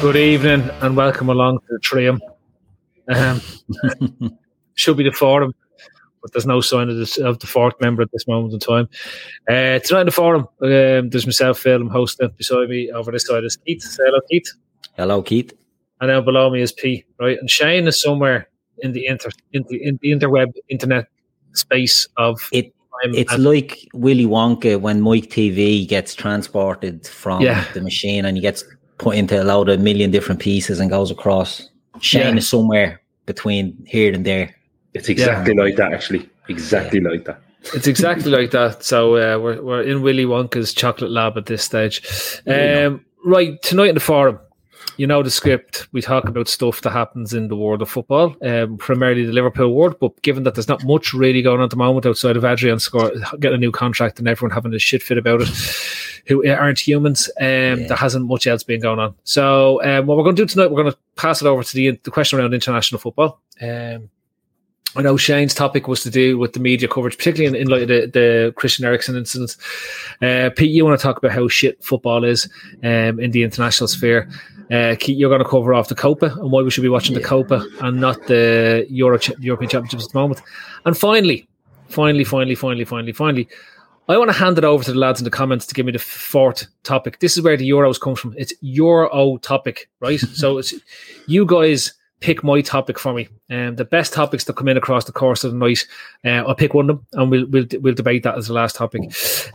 Good evening and welcome along to the Trium. Um, should be the forum, but there's no sign of, this, of the fourth member at this moment in time. Uh, tonight in the forum, um, there's myself, Phil, I'm hosting. Beside me over this side is Keith. Say hello, Keith. Hello, Keith. And now below me is P, right? And Shane is somewhere in the inter in the, in the interweb internet space of it. It's like Willy Wonka when Mike Teavee gets transported from yeah. the machine and he gets put into a load of million different pieces and goes across. Shane yeah. is somewhere between here and there. It's exactly yeah. like that, actually. Exactly yeah. like that. It's exactly like that. So uh, we're we're in Willy Wonka's chocolate lab at this stage. Um, right tonight in the forum, you know the script. We talk about stuff that happens in the world of football, um, primarily the Liverpool world. But given that there's not much really going on at the moment outside of Adrian score, getting a new contract and everyone having a shit fit about it, who aren't humans, um, yeah. there hasn't much else been going on. So um, what we're going to do tonight, we're going to pass it over to the the question around international football. Um, I know Shane's topic was to do with the media coverage, particularly in, in light of the, the Christian Eriksen incident. Uh, Pete, you want to talk about how shit football is um, in the international sphere. Uh, you're going to cover off the Copa and why we should be watching yeah. the Copa and not the Euro European Championships at the moment. And finally, finally, finally, finally, finally, finally, I want to hand it over to the lads in the comments to give me the fourth topic. This is where the Euros comes from. It's Euro topic, right? so it's you guys pick my topic for me. And um, the best topics that come in across the course of the night, uh, I'll pick one of them and we'll we'll, we'll debate that as the last topic.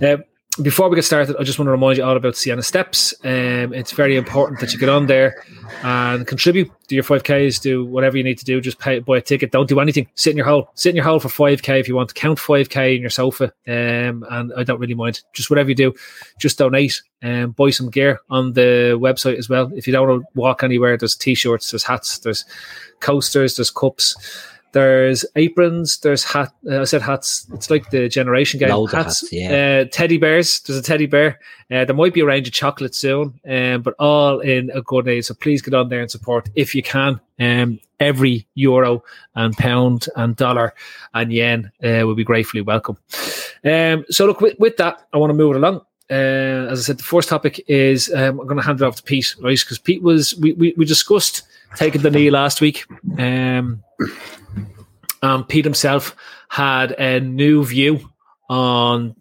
Uh, before we get started, I just want to remind you all about Sienna Steps. Um, it's very important that you get on there and contribute. Do your 5Ks, do whatever you need to do. Just pay, buy a ticket. Don't do anything. Sit in your hole. Sit in your hole for 5K if you want to count 5K in your sofa. Um, and I don't really mind. Just whatever you do, just donate and um, buy some gear on the website as well. If you don't want to walk anywhere, there's t shirts, there's hats, there's coasters, there's cups there's aprons. There's hat. Uh, I said hats. It's like the generation game. Loads hats. hats yeah. Uh, teddy bears. There's a teddy bear. Uh, there might be a range of chocolate soon, um, but all in a good aid. So please get on there and support if you can. Um, every euro and pound and dollar and yen uh, will be gratefully welcome. Um, so look, with, with that, I want to move it along. Uh, as I said, the first topic is um, I'm going to hand it off to Pete, right? Because Pete was we, we, we discussed taking the knee last week. Um, um, Pete himself had a new view on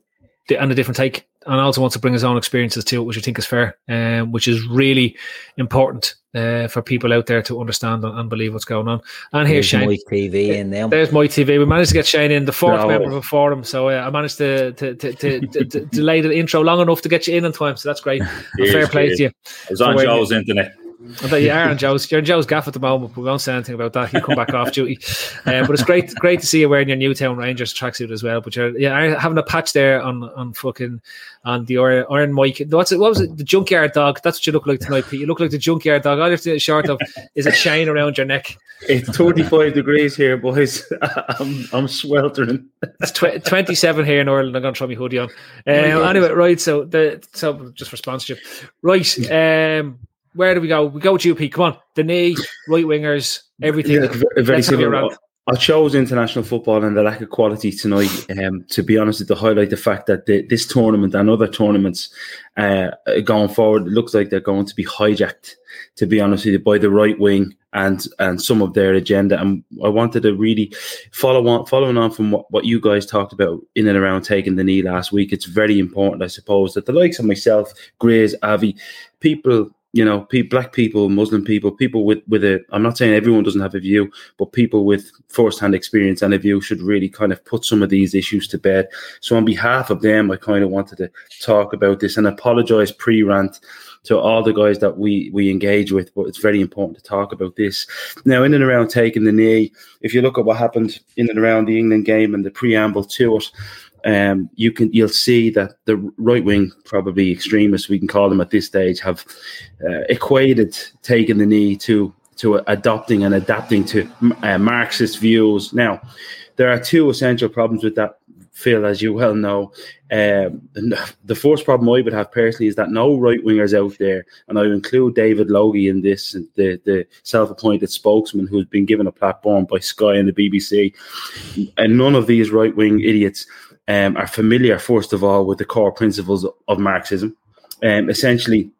the, and a different take, and also wants to bring his own experiences to it, which I think is fair, um, which is really important uh, for people out there to understand and, and believe what's going on. And here's Shane. My TV in there. There's my TV. We managed to get Shane in, the fourth no. member of a forum. So uh, I managed to to, to, to, to delay the intro long enough to get you in on time. So that's great. fair play to you. It was on Joe's internet. I bet you are on Joe's. You're on Joe's gaff at the moment. We won't say anything about that. You come back off duty, uh, but it's great, great to see you wearing your Newtown Rangers tracksuit as well. But you're yeah, having a patch there on on fucking on the Iron, Mike. What's it? What was it? The junkyard dog. That's what you look like tonight, Pete. You look like the junkyard dog. All you have to short of is a chain around your neck. It's 35 degrees here, boys. I'm, I'm sweltering. It's tw- 27 here in Ireland. I'm going to throw my hoodie on. Uh, anyway, right. So the so just for sponsorship, right? Um, where do we go? We go with UP. Come on, the knee, right wingers, everything. Yeah, very similar. I chose international football and the lack of quality tonight. Um, to be honest, to highlight the fact that the, this tournament and other tournaments uh, going forward, it looks like they're going to be hijacked. To be honest with you, by the right wing and and some of their agenda. And I wanted to really follow on, following on from what, what you guys talked about in and around taking the knee last week. It's very important, I suppose, that the likes of myself, Grays, Avi, people you know, pe- black people, Muslim people, people with with a. I'm not saying everyone doesn't have a view, but people with first-hand experience and a view should really kind of put some of these issues to bed. So, on behalf of them, I kind of wanted to talk about this and apologize pre-rant to all the guys that we we engage with. But it's very important to talk about this now. In and around taking the knee, if you look at what happened in and around the England game and the preamble to it, um, you can you'll see that the right wing, probably extremists, we can call them at this stage, have uh, equated taking the knee to to adopting and adapting to uh, Marxist views. Now, there are two essential problems with that Phil, as you well know, um, the first problem I would have personally is that no right wingers out there, and I include David Logie in this, the, the self appointed spokesman who's been given a platform by Sky and the BBC, and none of these right wing idiots um, are familiar, first of all, with the core principles of Marxism. Um, essentially,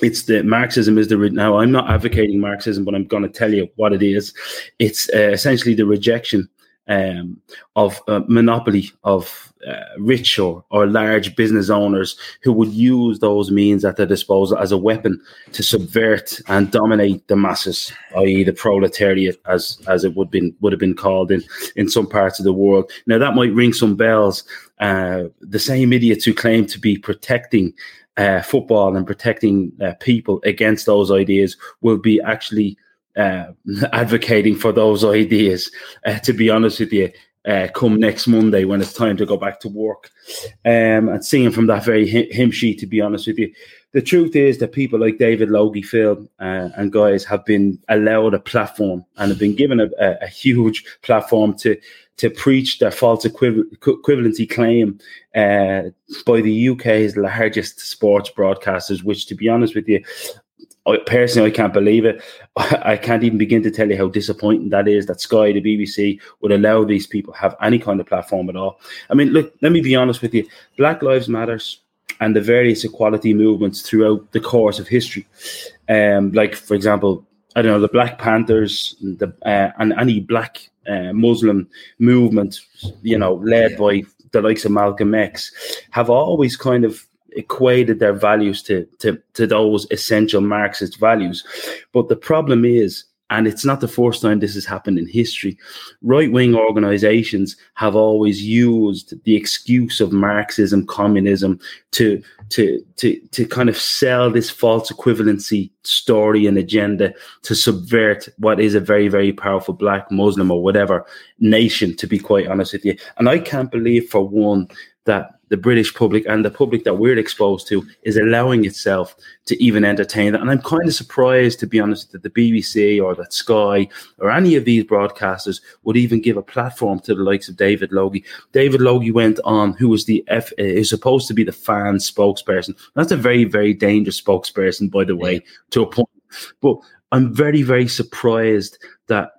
it's the Marxism is the now. I'm not advocating Marxism, but I'm going to tell you what it is. It's uh, essentially the rejection um, of uh, monopoly of uh, rich or, or large business owners who would use those means at their disposal as a weapon to subvert and dominate the masses, i.e., the proletariat, as as it would been would have been called in in some parts of the world. Now that might ring some bells. Uh, the same idiots who claim to be protecting uh, football and protecting uh, people against those ideas will be actually uh, advocating for those ideas. Uh, to be honest with you, uh, come next Monday when it's time to go back to work, um, and seeing from that very hymn sheet. To be honest with you, the truth is that people like David Logie, Phil, uh, and guys have been allowed a platform and have been given a, a, huge platform to to preach their false equivalency claim uh, by the UK's largest sports broadcasters, which, to be honest with you, I, personally, I can't believe it. I can't even begin to tell you how disappointing that is that Sky, the BBC, would allow these people have any kind of platform at all. I mean, look, let me be honest with you. Black Lives Matters and the various equality movements throughout the course of history, um, like for example, I don't know the Black Panthers, the uh, and any Black uh, Muslim movement, you know, led by the likes of Malcolm X, have always kind of equated their values to, to, to those essential Marxist values. But the problem is, and it's not the first time this has happened in history. Right wing organizations have always used the excuse of Marxism, communism to, to, to, to kind of sell this false equivalency story and agenda to subvert what is a very, very powerful black Muslim or whatever nation, to be quite honest with you. And I can't believe for one that the British public and the public that we're exposed to is allowing itself to even entertain that. And I'm kind of surprised, to be honest, that the BBC or that Sky or any of these broadcasters would even give a platform to the likes of David Logie. David Logie went on, who was the F, uh, is supposed to be the fan spokesperson. That's a very, very dangerous spokesperson, by the way, to a point. But I'm very, very surprised that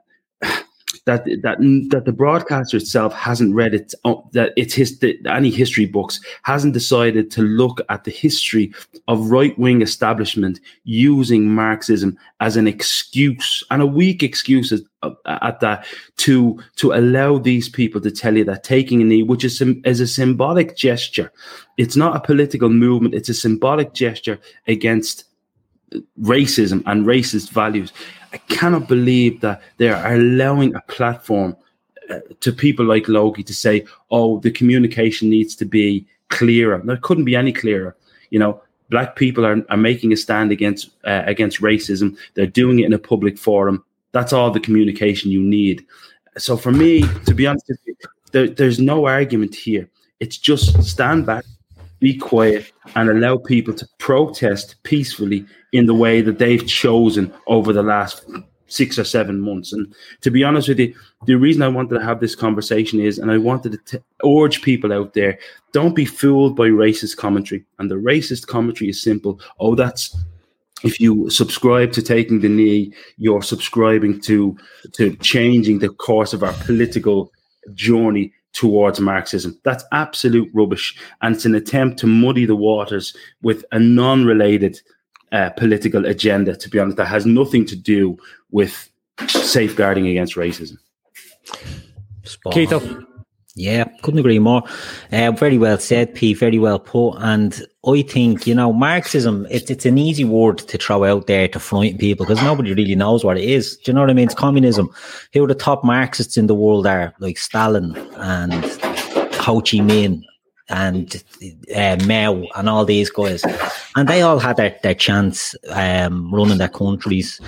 that that that the broadcaster itself hasn't read it uh, that it's his any history books hasn't decided to look at the history of right wing establishment using Marxism as an excuse and a weak excuse at, uh, at that to to allow these people to tell you that taking a knee, which is is a symbolic gesture, it's not a political movement, it's a symbolic gesture against racism and racist values. I cannot believe that they are allowing a platform uh, to people like Logie to say, "Oh, the communication needs to be clearer." It couldn't be any clearer. You know, black people are, are making a stand against uh, against racism. They're doing it in a public forum. That's all the communication you need. So, for me, to be honest, there, there's no argument here. It's just stand back, be quiet, and allow people to protest peacefully in the way that they've chosen over the last six or seven months. And to be honest with you, the reason I wanted to have this conversation is, and I wanted to t- urge people out there, don't be fooled by racist commentary. And the racist commentary is simple. Oh, that's if you subscribe to taking the knee, you're subscribing to to changing the course of our political journey towards Marxism. That's absolute rubbish. And it's an attempt to muddy the waters with a non related uh, political agenda, to be honest, that has nothing to do with safeguarding against racism. Keith, yeah, couldn't agree more. Uh, very well said, Pete. Very well put. And I think, you know, Marxism, it's, it's an easy word to throw out there to frighten people because nobody really knows what it is. Do you know what I mean? It's communism. Who the top Marxists in the world are, like Stalin and Ho Chi Minh and uh, Mao and all these guys. And they all had their, their chance um, running their countries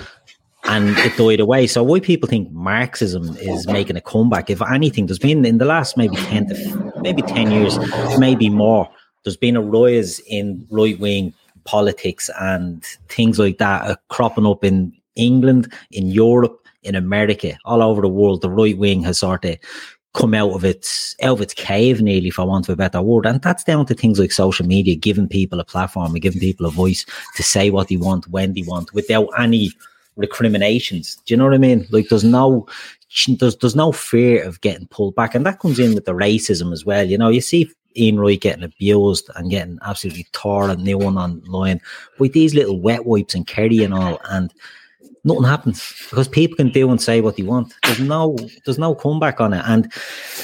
and it died away. So why people think Marxism is making a comeback? If anything, there's been in the last maybe ten to maybe ten years, maybe more. There's been a rise in right wing politics and things like that uh, cropping up in England, in Europe, in America, all over the world, the right wing has sort of come out of its out of its cave nearly, if I want a better word. And that's down to things like social media, giving people a platform and giving people a voice to say what they want when they want without any recriminations. Do you know what I mean? Like there's no there's there's no fear of getting pulled back. And that comes in with the racism as well. You know, you see Ian Wright getting abused and getting absolutely torn and new one online with these little wet wipes and Kerry and all and nothing happens because people can do and say what they want. There's no there's no comeback on it. And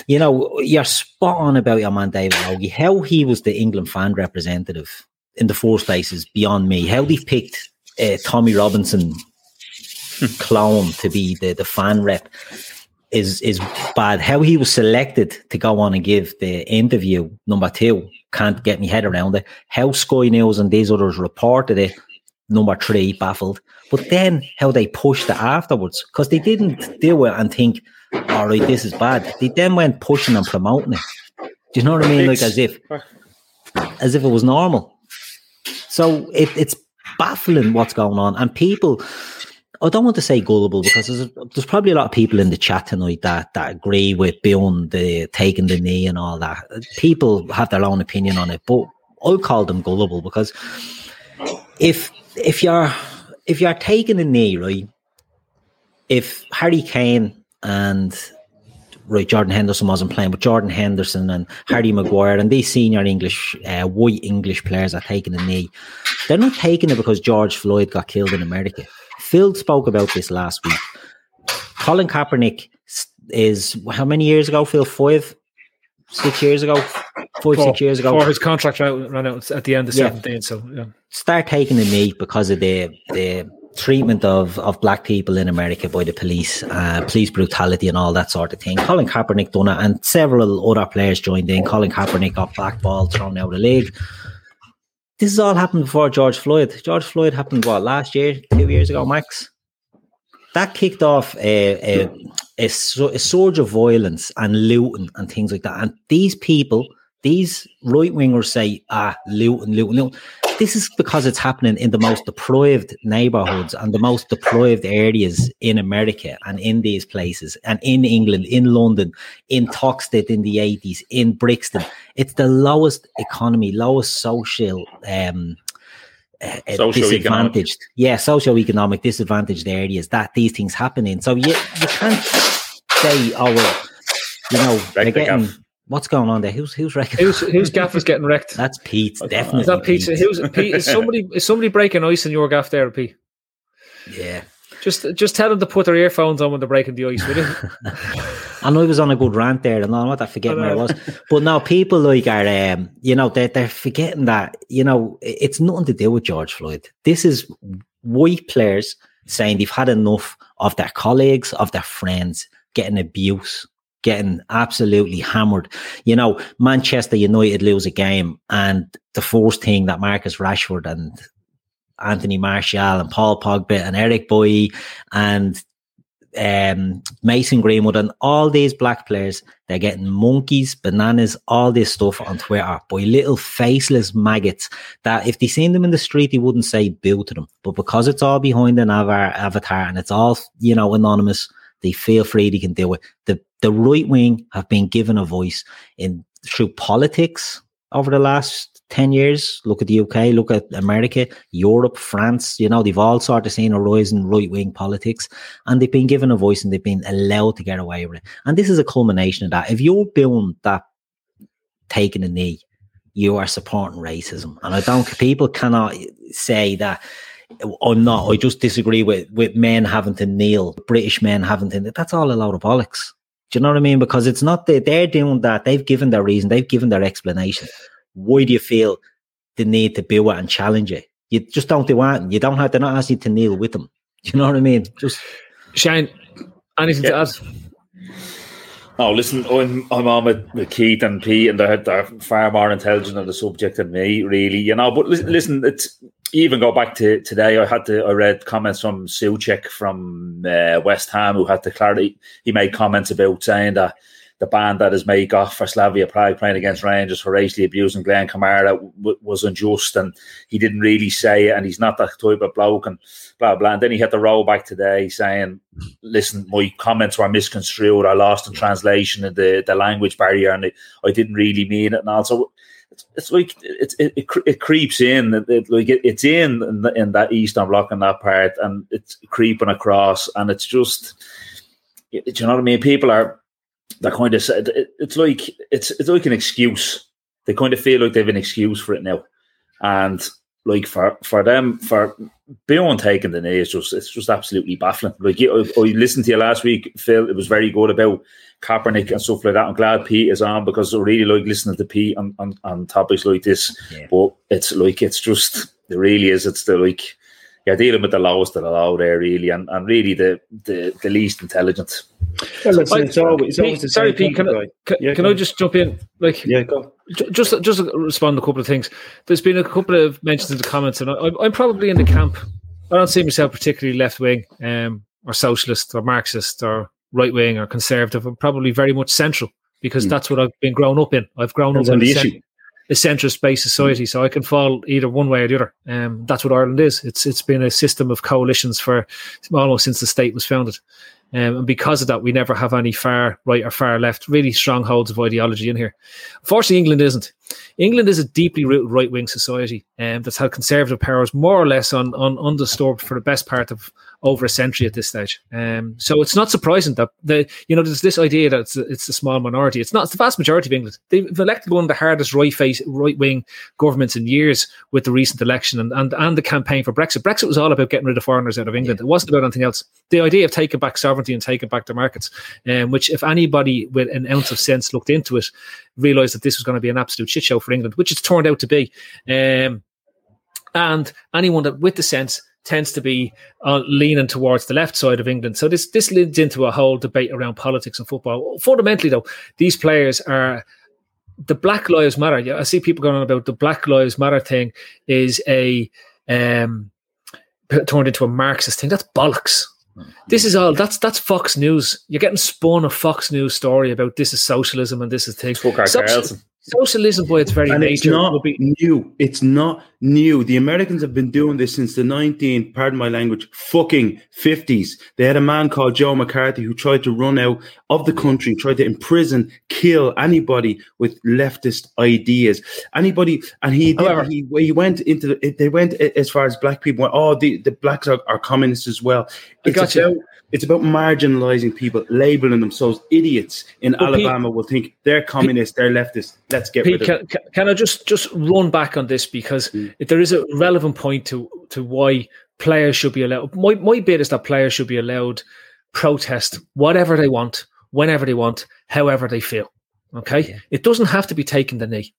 you know, you're spot on about your man David Logie. How he was the England fan representative in the first place is beyond me. How they picked uh, Tommy Robinson clone to be the, the fan rep is is bad. How he was selected to go on and give the interview number two can't get my head around it. How Sky News and these others reported it number three baffled. But then how they pushed it afterwards because they didn't do it and think, all right, this is bad. They then went pushing and promoting it. Do you know what I mean? Like as if as if it was normal. So it, it's baffling what's going on, and people I don't want to say gullible because there's, there's probably a lot of people in the chat tonight that, that agree with beyond the taking the knee and all that. People have their own opinion on it, but I'll call them gullible because if if you're if you're taking the knee, right? If Harry Kane and right Jordan Henderson wasn't playing, but Jordan Henderson and Harry Maguire and these senior English uh, white English players are taking the knee, they're not taking it because George Floyd got killed in America Phil spoke about this last week. Colin Kaepernick is how many years ago? Phil five, six years ago, five four, six years ago. Before his contract ran out at the end of yeah. seventeen. So yeah. start taking the knee because of the the treatment of, of black people in America by the police, uh, police brutality and all that sort of thing. Colin Kaepernick done it, and several other players joined in. Colin Kaepernick got blackballed, thrown out of the league this has all happened before George Floyd. George Floyd happened what last year, two years ago, Max. That kicked off a, a, a, a surge of violence and looting and things like that. And these people, these right wingers say, ah, looting, looting, looting. This is because it's happening in the most deprived neighborhoods and the most deprived areas in America and in these places and in England, in London, in Toxteth in the 80s, in Brixton. It's the lowest economy, lowest social um, uh, uh disadvantaged. Yeah, socio-economic disadvantaged areas that these things happen in. So you, you can't say, oh, well, you know, they're getting What's going on there? Who's who's wrecking? Who's gaff is getting wrecked? That's Pete. Definitely. Is that Pete? Pete? Who's Pete? Is somebody is somebody breaking ice in your gaff there, Pete? Yeah. Just just tell them to put their earphones on when they're breaking the ice, will you? I know he was on a good rant there, and I'm not forgetting where it was. But now people like are, um, you know, they're, they're forgetting that, you know, it's nothing to do with George Floyd. This is white players saying they've had enough of their colleagues, of their friends getting abuse getting absolutely hammered. You know, Manchester United lose a game, and the first thing that Marcus Rashford and Anthony Martial and Paul Pogba and Eric Bailly and um, Mason Greenwood and all these black players, they're getting monkeys, bananas, all this stuff on Twitter by little faceless maggots that if they seen them in the street, they wouldn't say boo to them. But because it's all behind an avatar and it's all, you know, anonymous, they feel free they can do it. The the right wing have been given a voice in through politics over the last 10 years. Look at the UK, look at America, Europe, France, you know, they've all sort of seen a rise in right wing politics and they've been given a voice and they've been allowed to get away with it. And this is a culmination of that. If you're doing that, taking a knee, you are supporting racism. And I don't, people cannot say that or not. I just disagree with, with men having to kneel, British men having to, that's all a load of bollocks. Do you know what I mean? Because it's not that they're doing that. They've given their reason. They've given their explanation. Why do you feel the need to do it and challenge it? You just don't do it. You don't have to not ask you to kneel with them. Do you know what I mean? Just Shane, anything yeah. to add? Oh, listen, I'm, on with, Keith and Pete, and they're, they're far more intelligent on the subject than me, really, you know. But listen, listen it's even go back to today. I had to I read comments from Soucek from uh, West Ham who had to clarity. He made comments about saying that the ban that his mate got for Slavia Prague playing against Rangers for racially abusing Glenn Kamara w- was unjust, and he didn't really say it, and he's not that type of bloke, and blah blah. And then he had to roll back today saying, "Listen, my comments were misconstrued. I lost in translation and the the language barrier, and I didn't really mean it." And also, it's, like it, it, it, it creeps in it, like it, it's in, in in that eastern block in that part and it's creeping across and it's just do you know what I mean people are they're kind of it's like it's it's like an excuse they kind of feel like they have an excuse for it now and like for for them for Bjorn taking the knee is just it's just absolutely baffling. Like I, I listened to you last week, Phil. It was very good about Kaepernick and stuff like that. I'm glad Pete is on because I really like listening to Pete on, on, on topics like this. Yeah. But it's like it's just it really is. It's the like you're dealing with the lowest of the low there, really, and, and really the, the, the least intelligent. Well, it's, it's always, it's always sorry, Pete. Can, I, can, yeah, can I just jump in? Like, yeah, go. Just just respond to a couple of things. There's been a couple of mentions in the comments, and I, I'm probably in the camp. I don't see myself particularly left wing, um, or socialist, or Marxist, or right wing, or conservative. I'm probably very much central because mm. that's what I've been grown up in. I've grown up in the issue a centrist based society, so I can fall either one way or the other. Um, that's what Ireland is. It's it's been a system of coalitions for almost since the state was founded. Um, and because of that, we never have any far right or far left, really strongholds of ideology in here. Unfortunately, England isn't. England is a deeply rooted right wing society um, that's had conservative powers more or less on, on undisturbed for the best part of over a century at this stage. Um, so it's not surprising that the you know there's this idea that it's a, it's a small minority. It's not. It's the vast majority of England. They've elected one of the hardest right face right wing governments in years with the recent election and, and and the campaign for Brexit. Brexit was all about getting rid of foreigners out of England. It wasn't about anything else. The idea of taking back sovereignty and taking back the markets, um, which if anybody with an ounce of sense looked into it, realised that this was going to be an absolute shit show for England, which it's turned out to be. Um, and anyone that with the sense tends to be uh, leaning towards the left side of England. So this this leads into a whole debate around politics and football. Fundamentally, though, these players are the Black Lives Matter. I see people going on about the Black Lives Matter thing is a um, turned into a Marxist thing. That's bollocks. This is all that's that's Fox News. You're getting spun a Fox News story about this is socialism and this is thing. Soci- socialism by its very and nature it's not be new. It's not new. The Americans have been doing this since the 19, pardon my language, fucking 50s. They had a man called Joe McCarthy who tried to run out of the country, tried to imprison, kill anybody with leftist ideas. Anybody, and he did, However, he, he went into the, they went as far as black people went, oh, the, the blacks are, are communists as well. It's about, you. It's about marginalizing people, labeling themselves idiots in but Alabama Pete, will think they're communists, they're leftists. Let's get Pete, rid of can, can I just just run back on this because mm if there is a relevant point to to why players should be allowed. My my bit is that players should be allowed protest whatever they want, whenever they want, however they feel. Okay, yeah. it doesn't have to be taking the knee,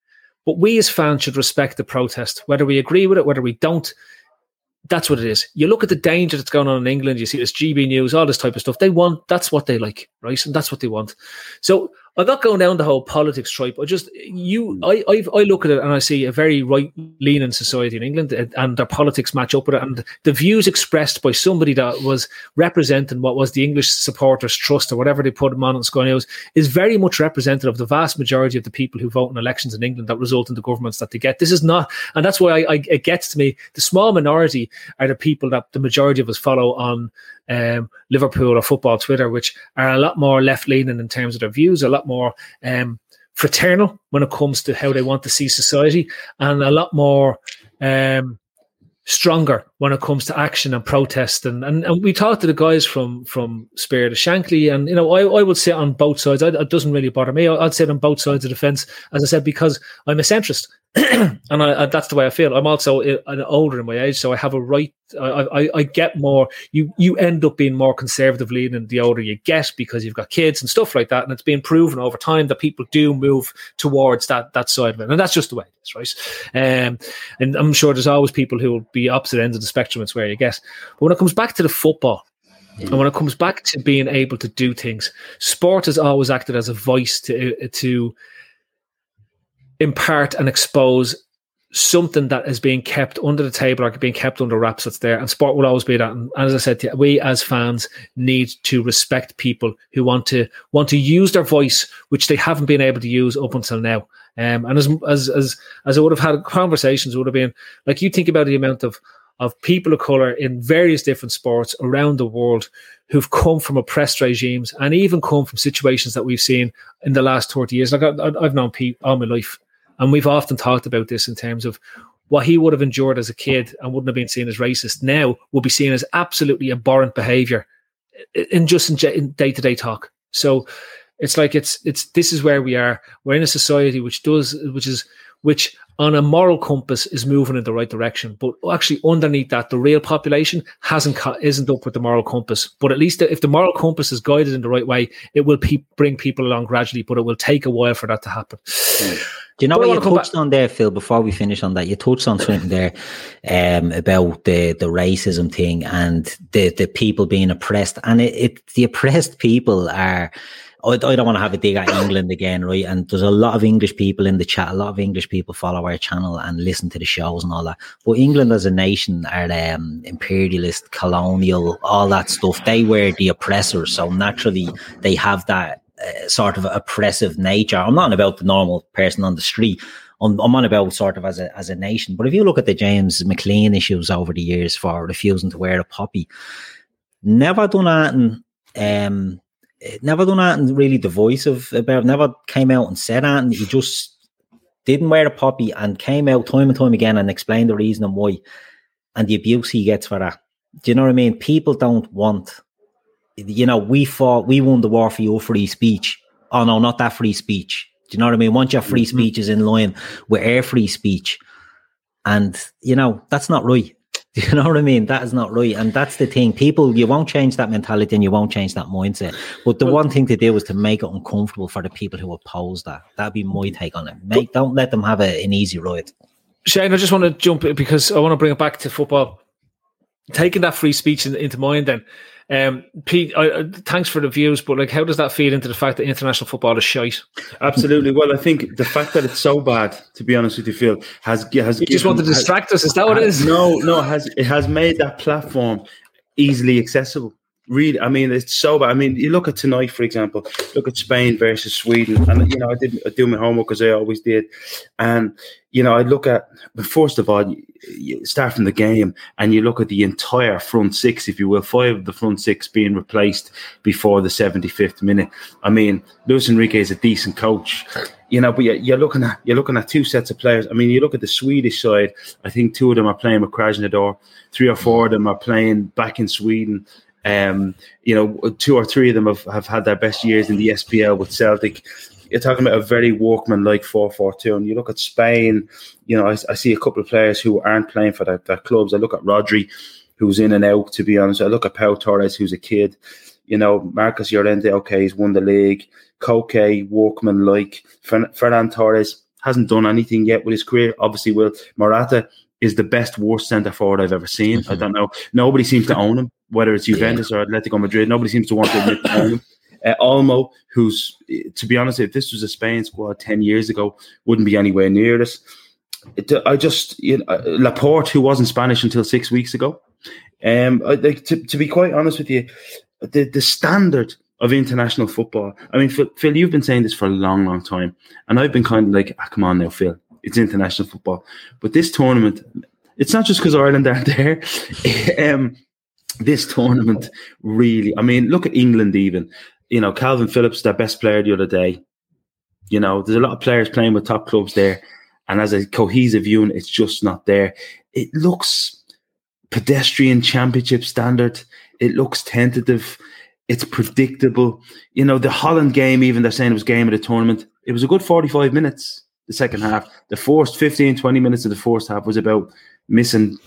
but we as fans should respect the protest, whether we agree with it, whether we don't. That's what it is. You look at the danger that's going on in England. You see this GB News, all this type of stuff. They want that's what they like, right? And that's what they want. So I'm not going down the whole politics tripe. I just you, hmm. I, I, I look at it and I see a very right leaning society in England, uh, and their politics match up with it. And the views expressed by somebody that was representing what was the English Supporters Trust or whatever they put them on in Sky News is very much representative of the vast majority of the people who vote in elections in England that result in the governments that they get. This is not, and that's why I, I, it gets to me. The small minority are the people that the majority of us follow on um, Liverpool or football Twitter, which are a lot more left leaning in terms of their views, a lot more um, fraternal when it comes to how they want to see society, and a lot more um, stronger when it comes to action and protest. And, and, and we talked to the guys from from Spirit of Shankly, and you know, I, I would sit on both sides. I, it doesn't really bother me. I'd sit on both sides of the fence, as I said, because I'm a centrist. and I, that's the way I feel. I'm also uh, older in my age, so I have a right. I, I, I, get more. You you end up being more conservative leaning the older you get because you've got kids and stuff like that, and it's been proven over time that people do move towards that that side of it, and that's just the way it is, right? Um, and I'm sure there's always people who will be opposite ends of the spectrum. It's where you get. But when it comes back to the football, and when it comes back to being able to do things, sport has always acted as a voice to to impart and expose something that is being kept under the table or being kept under wraps that's there. And sport will always be that. And as I said, we as fans need to respect people who want to want to use their voice, which they haven't been able to use up until now. Um, and as as as as I would have had conversations, would have been like you think about the amount of of people of color in various different sports around the world who've come from oppressed regimes and even come from situations that we've seen in the last 30 years. Like I, I've known Pete all my life, and we've often talked about this in terms of what he would have endured as a kid and wouldn't have been seen as racist now will be seen as absolutely abhorrent behavior in just in day to day talk. So it's like it's it's this is where we are. We're in a society which does which is which on a moral compass is moving in the right direction, but actually underneath that, the real population hasn't isn't up with the moral compass. But at least if the moral compass is guided in the right way, it will pe- bring people along gradually. But it will take a while for that to happen. Do you know but what you touched on there, Phil? Before we finish on that, you touched on something there um, about the the racism thing and the the people being oppressed, and it, it the oppressed people are I, don't want to have a dig at England again, right? And there's a lot of English people in the chat. A lot of English people follow our channel and listen to the shows and all that. But England as a nation are um, imperialist, colonial, all that stuff. They were the oppressors, so naturally they have that uh, sort of oppressive nature. I'm not about the normal person on the street. I'm, I'm, on about sort of as a as a nation. But if you look at the James McLean issues over the years for refusing to wear a poppy, never done anything um, never done that and really divisive about never came out and said that and he just didn't wear a poppy and came out time and time again and explained the reason and why and the abuse he gets for that. Do you know what I mean? People don't want you know, we fought we won the war for your free speech. Oh no, not that free speech. Do you know what I mean? Once your free mm-hmm. speech is in line with air free speech. And you know, that's not right. you know what I mean? That is not right. And that's the thing. People, you won't change that mentality and you won't change that mindset. But the one thing to do is to make it uncomfortable for the people who oppose that. That'd be my take on it. Make, don't let them have a, an easy ride. Shane, I just want to jump because I want to bring it back to football. Taking that free speech in, into mind, then, um, Pete, thanks for the views, but like, how does that feed into the fact that international football is shite? Absolutely. Well, I think the fact that it's so bad, to be honest with you, Phil, has has. You just want to distract has, us? Is that what has, it is? No, no. Has it has made that platform easily accessible? Really, I mean, it's so bad. I mean, you look at tonight, for example, look at Spain versus Sweden. And, you know, I didn't do my homework as I always did. And, you know, I look at, first of all, you start from the game and you look at the entire front six, if you will, five of the front six being replaced before the 75th minute. I mean, Luis Enrique is a decent coach. You know, but you're looking at you're looking at two sets of players. I mean, you look at the Swedish side. I think two of them are playing with Krasnodar. Three or four of them are playing back in Sweden. Um, you know, two or three of them have, have had their best years in the SPL with Celtic. You're talking about a very workman like 4 4 2. And you look at Spain, you know, I, I, see a couple of players who aren't playing for their, their clubs. I look at Rodri, who's in and out, to be honest. I look at Pau Torres, who's a kid. You know, Marcos Llorente, okay, he's won the league. Koke, workman like. Ferran Torres hasn't done anything yet with his career. Obviously, will Morata is the best worst centre forward I've ever seen. Mm-hmm. I don't know. Nobody seems to own him whether it's Juventus yeah. or Atletico Madrid. Nobody seems to want to admit to him. Uh, Olmo, who's, to be honest, if this was a Spain squad 10 years ago, wouldn't be anywhere near this. It, I just, you know, uh, Laporte, who wasn't Spanish until six weeks ago. Um, I, like, to, to be quite honest with you, the, the standard of international football. I mean, Phil, Phil, you've been saying this for a long, long time. And I've been kind of like, ah, come on now, Phil, it's international football. But this tournament, it's not just because Ireland aren't there. um, this tournament really, I mean, look at England even. You know, Kalvin Phillips, their best player the other day. You know, there's a lot of players playing with top clubs there. And as a cohesive unit, it's just not there. It looks pedestrian championship standard. It looks tentative. It's predictable. You know, the Holland game, even they're saying it was game of the tournament. It was a good 45 minutes, the second half. The first 15, 20 minutes of the first half was about missing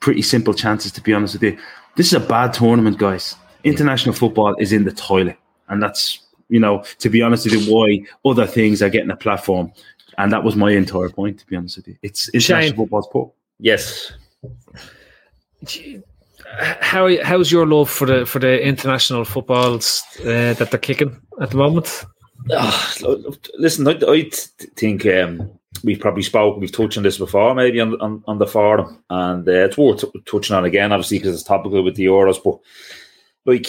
pretty simple chances, to be honest with you. This is a bad tournament, guys. International football is in the toilet, and that's you know, to be honest with you, why other things are getting a platform, and that was my entire point. To be honest with you, it's international Shane, football's poor. Yes. How how's your love for the for the international footballs uh, that they're kicking at the moment? Oh, listen, I, I think um, we've probably spoken, we've touched on this before, maybe on on, on the forum, and uh, it's worth touching on again, obviously because it's topical with the Euros. But like,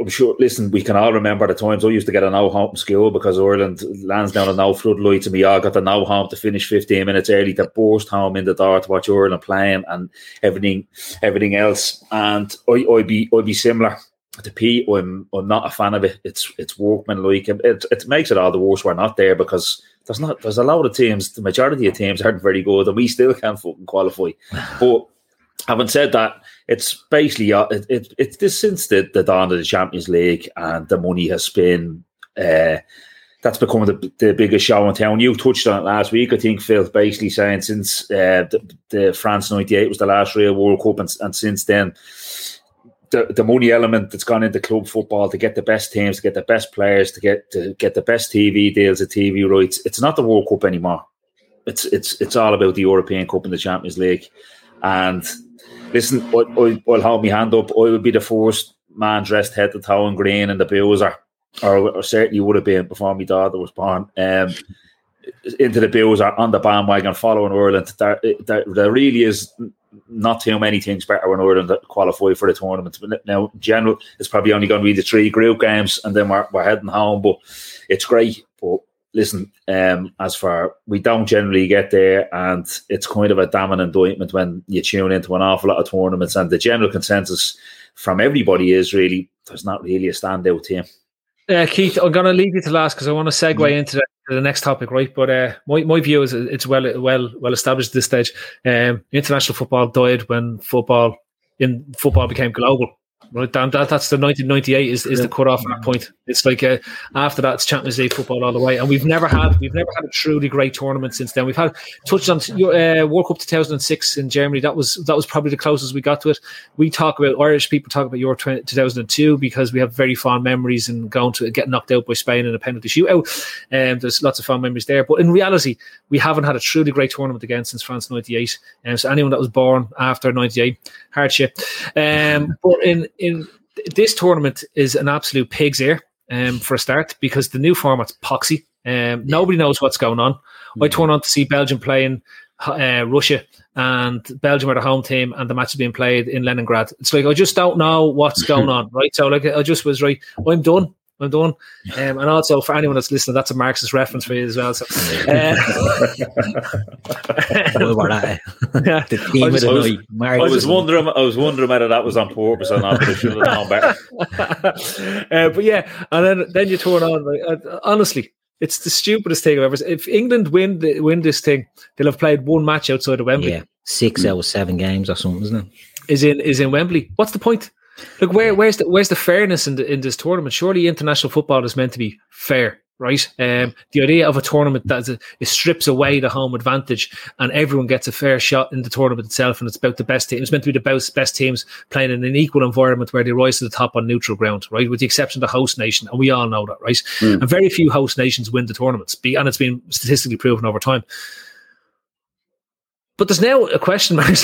I'm sure. Listen, we can all remember the times I used to get a no home school because Ireland lands down a no floodlights, and we all got the no home to finish 15 minutes early to burst home in the door to watch Ireland playing and everything, everything else. And I, I'd be, I'd be similar to Pete. I'm, I'm not a fan of it. It's, it's workmanlike. It, it makes it all the worse we're not there because there's not, there's a lot of teams. The majority of teams aren't very good, and we still can't fucking qualify. But having said that it's basically uh, it, it, it's this since the, the dawn of the Champions League and the money has been uh, that's become the, the biggest show in town. You touched on it last week, I think, Phil, basically saying since uh, the, the, France '98 was the last real World Cup, and, and since then, the, the money element that's gone into club football to get the best teams, to get the best players, to get to get the best TV deals, the TV rights. It's not the World Cup anymore. It's it's it's all about the European Cup and the Champions League, and listen, I, I, will hold my hand up. I would be the first man dressed head to toe in green and the Bowser, or, or certainly would have been before my daughter was born. Um, into the Bowser on the bandwagon following Ireland. There, there, there, really is not too many things better when Ireland that qualify for the tournament. But now, in general, it's probably only going to be the three group games, and then we're, we're heading home. But it's great. But listen, um, as far we don't generally get there, and it's kind of a damning indictment when you tune into an awful lot of tournaments, and the general consensus from everybody is really there's not really a standout team. Uh, Keith, I'm going to leave you to last because I want to segue mm. into the, the, next topic, right? But uh, my, my view is it's well well well established at this stage. Um, international football died when football in football became global. Right, Dan, that, that's the 1998 is, is yeah. the cut off that point. It's like uh, after that, it's Champions League football all the way, and we've never had we've never had a truly great tournament since then. We've had touched on uh, World Cup 2006 in Germany. That was that was probably the closest we got to it. We talk about Irish people talk about Euro 2002 because we have very fond memories and going to get knocked out by Spain in a penalty shootout. Um, there's lots of fond memories there, but in reality, we haven't had a truly great tournament again since France 98. And um, so anyone that was born after 98, hardship. Um, but in in this tournament is an absolute pig's ear um, for a start because the new format's poxy. Um, nobody knows what's going on. Mm-hmm. I turn on to see Belgium playing uh, Russia, and Belgium are the home team, and the match is being played in Leningrad. It's like I just don't know what's going on, right? So like I just was right. I'm done. I'm done. Um, and also for anyone that's listening, that's a Marxist reference for you as well. So, uh, yeah. I was, I was, I was wondering, I was wondering whether that was on purpose or not, but I should have known better. uh, but yeah, and then then you turn on. Like, uh, honestly, it's the stupidest thing I've ever. Seen. If England win the, win this thing, they'll have played one match outside of Wembley. Yeah, six out of seven games or something, isn't it? Is in is in Wembley. What's the point? Look, where where's the where's the fairness in the, in this tournament? Surely international football is meant to be fair, right? Um, the idea of a tournament that is, it strips away the home advantage and everyone gets a fair shot in the tournament itself, and it's about the best teams. It's meant to be the best, best teams playing in an equal environment where they rise to the top on neutral ground, right? With the exception of the host nation, and we all know that, right? Mm. And very few host nations win the tournaments, and it's been statistically proven over time. But there's now a question mark.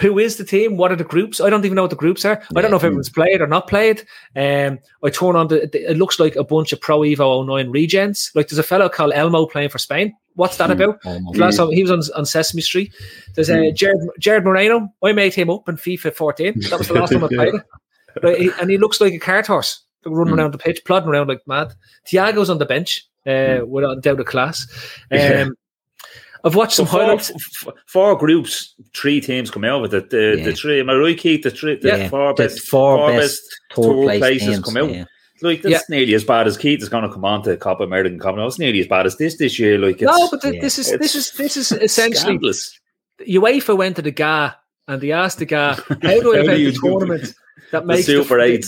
Who is the team? What are the groups? I don't even know what the groups are. I don't know if everyone's played or not played. Um, I turn on the, it looks like a bunch of Pro Evo 09 regens. Like there's a fellow called Elmo playing for Spain. What's that hmm. about? Last time he was on, on Sesame Street. There's a uh, hmm. Jared, Gerard Moreno. I made him up in FIFA 14. That was the last time I played and he looks like a cart horse running mm. around the pitch, plodding around like mad. Thiago's on the bench, uh, mm. without doubt of class. Um, I've watched some four, highlights. F- four groups, three teams come out with it. The, yeah. the three, am I right, Keith? The, three, the yeah. four best, four, four best, tour, tour places teams, come out. Yeah. Like that's yeah. nearly as bad as Keith is going to come on to Copa American Commonwealth. It's nearly as bad as this this year. Like no, but the, this is this is this is essentially scandalous. UEFA went to the GAA and they asked the GAA, "How do I have a tournament that makes the Super Eight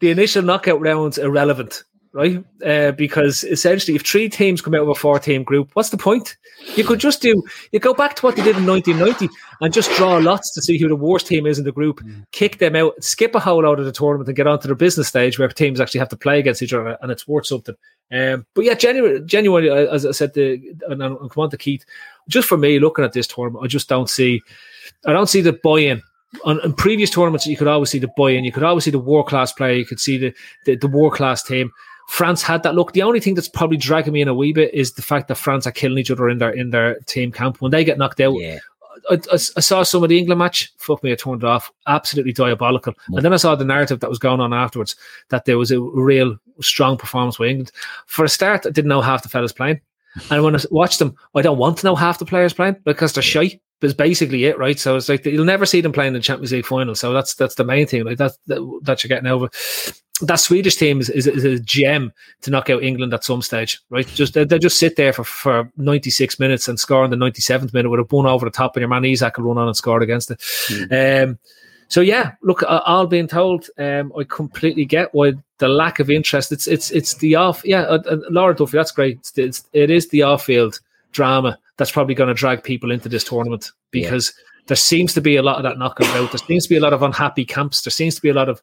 the initial knockout rounds irrelevant?" Right? Uh, because essentially, if three teams come out of a four-team group, what's the point? You could just do. You go back to what they did in 1990 and just draw lots to see who the worst team is in the group, mm. kick them out, skip a whole out of the tournament, and get onto the business stage where teams actually have to play against each other, and it's worth something. Um, but yeah, genuinely, genuinely, as I said, the and, and come on to Keith. Just for me, looking at this tournament, I just don't see. I don't see the buy-in on, on, previous tournaments, you could always see the buy in. You could always see the world class player. You could see the the, the world class team. France had that look. The only thing that's probably dragging me in a wee bit is the fact that France are killing each other in their in their team camp. When they get knocked out, Yeah. I, I, I saw some of the England match. Fuck me, I turned it off. Absolutely diabolical. And then I saw the narrative that was going on afterwards that there was a real strong performance by England. For a start, I didn't know half the fellas playing. And when I watched them, I don't want to know half the players playing because they're shy. That's basically it, right? So it's like you'll never see them playing in the Champions League final. So that's that's the main thing. Like that that, that you're getting over. That Swedish team is, is, is a gem to knock out England at some stage, right? Just they, they just sit there for, for 96 minutes and score in the 97th minute with a bone over the top, and your man Isak will run on and score against it. Um, so yeah, look, uh, all being told, um, I completely get why the lack of interest. It's it's it's the off. Yeah, uh, uh, Laura Duffy, that's great. It's, it's it is the off-field drama that's probably going to drag people into this tournament because there seems to be a lot of that knocking about. There seems to be a lot of unhappy camps. There seems to be a lot of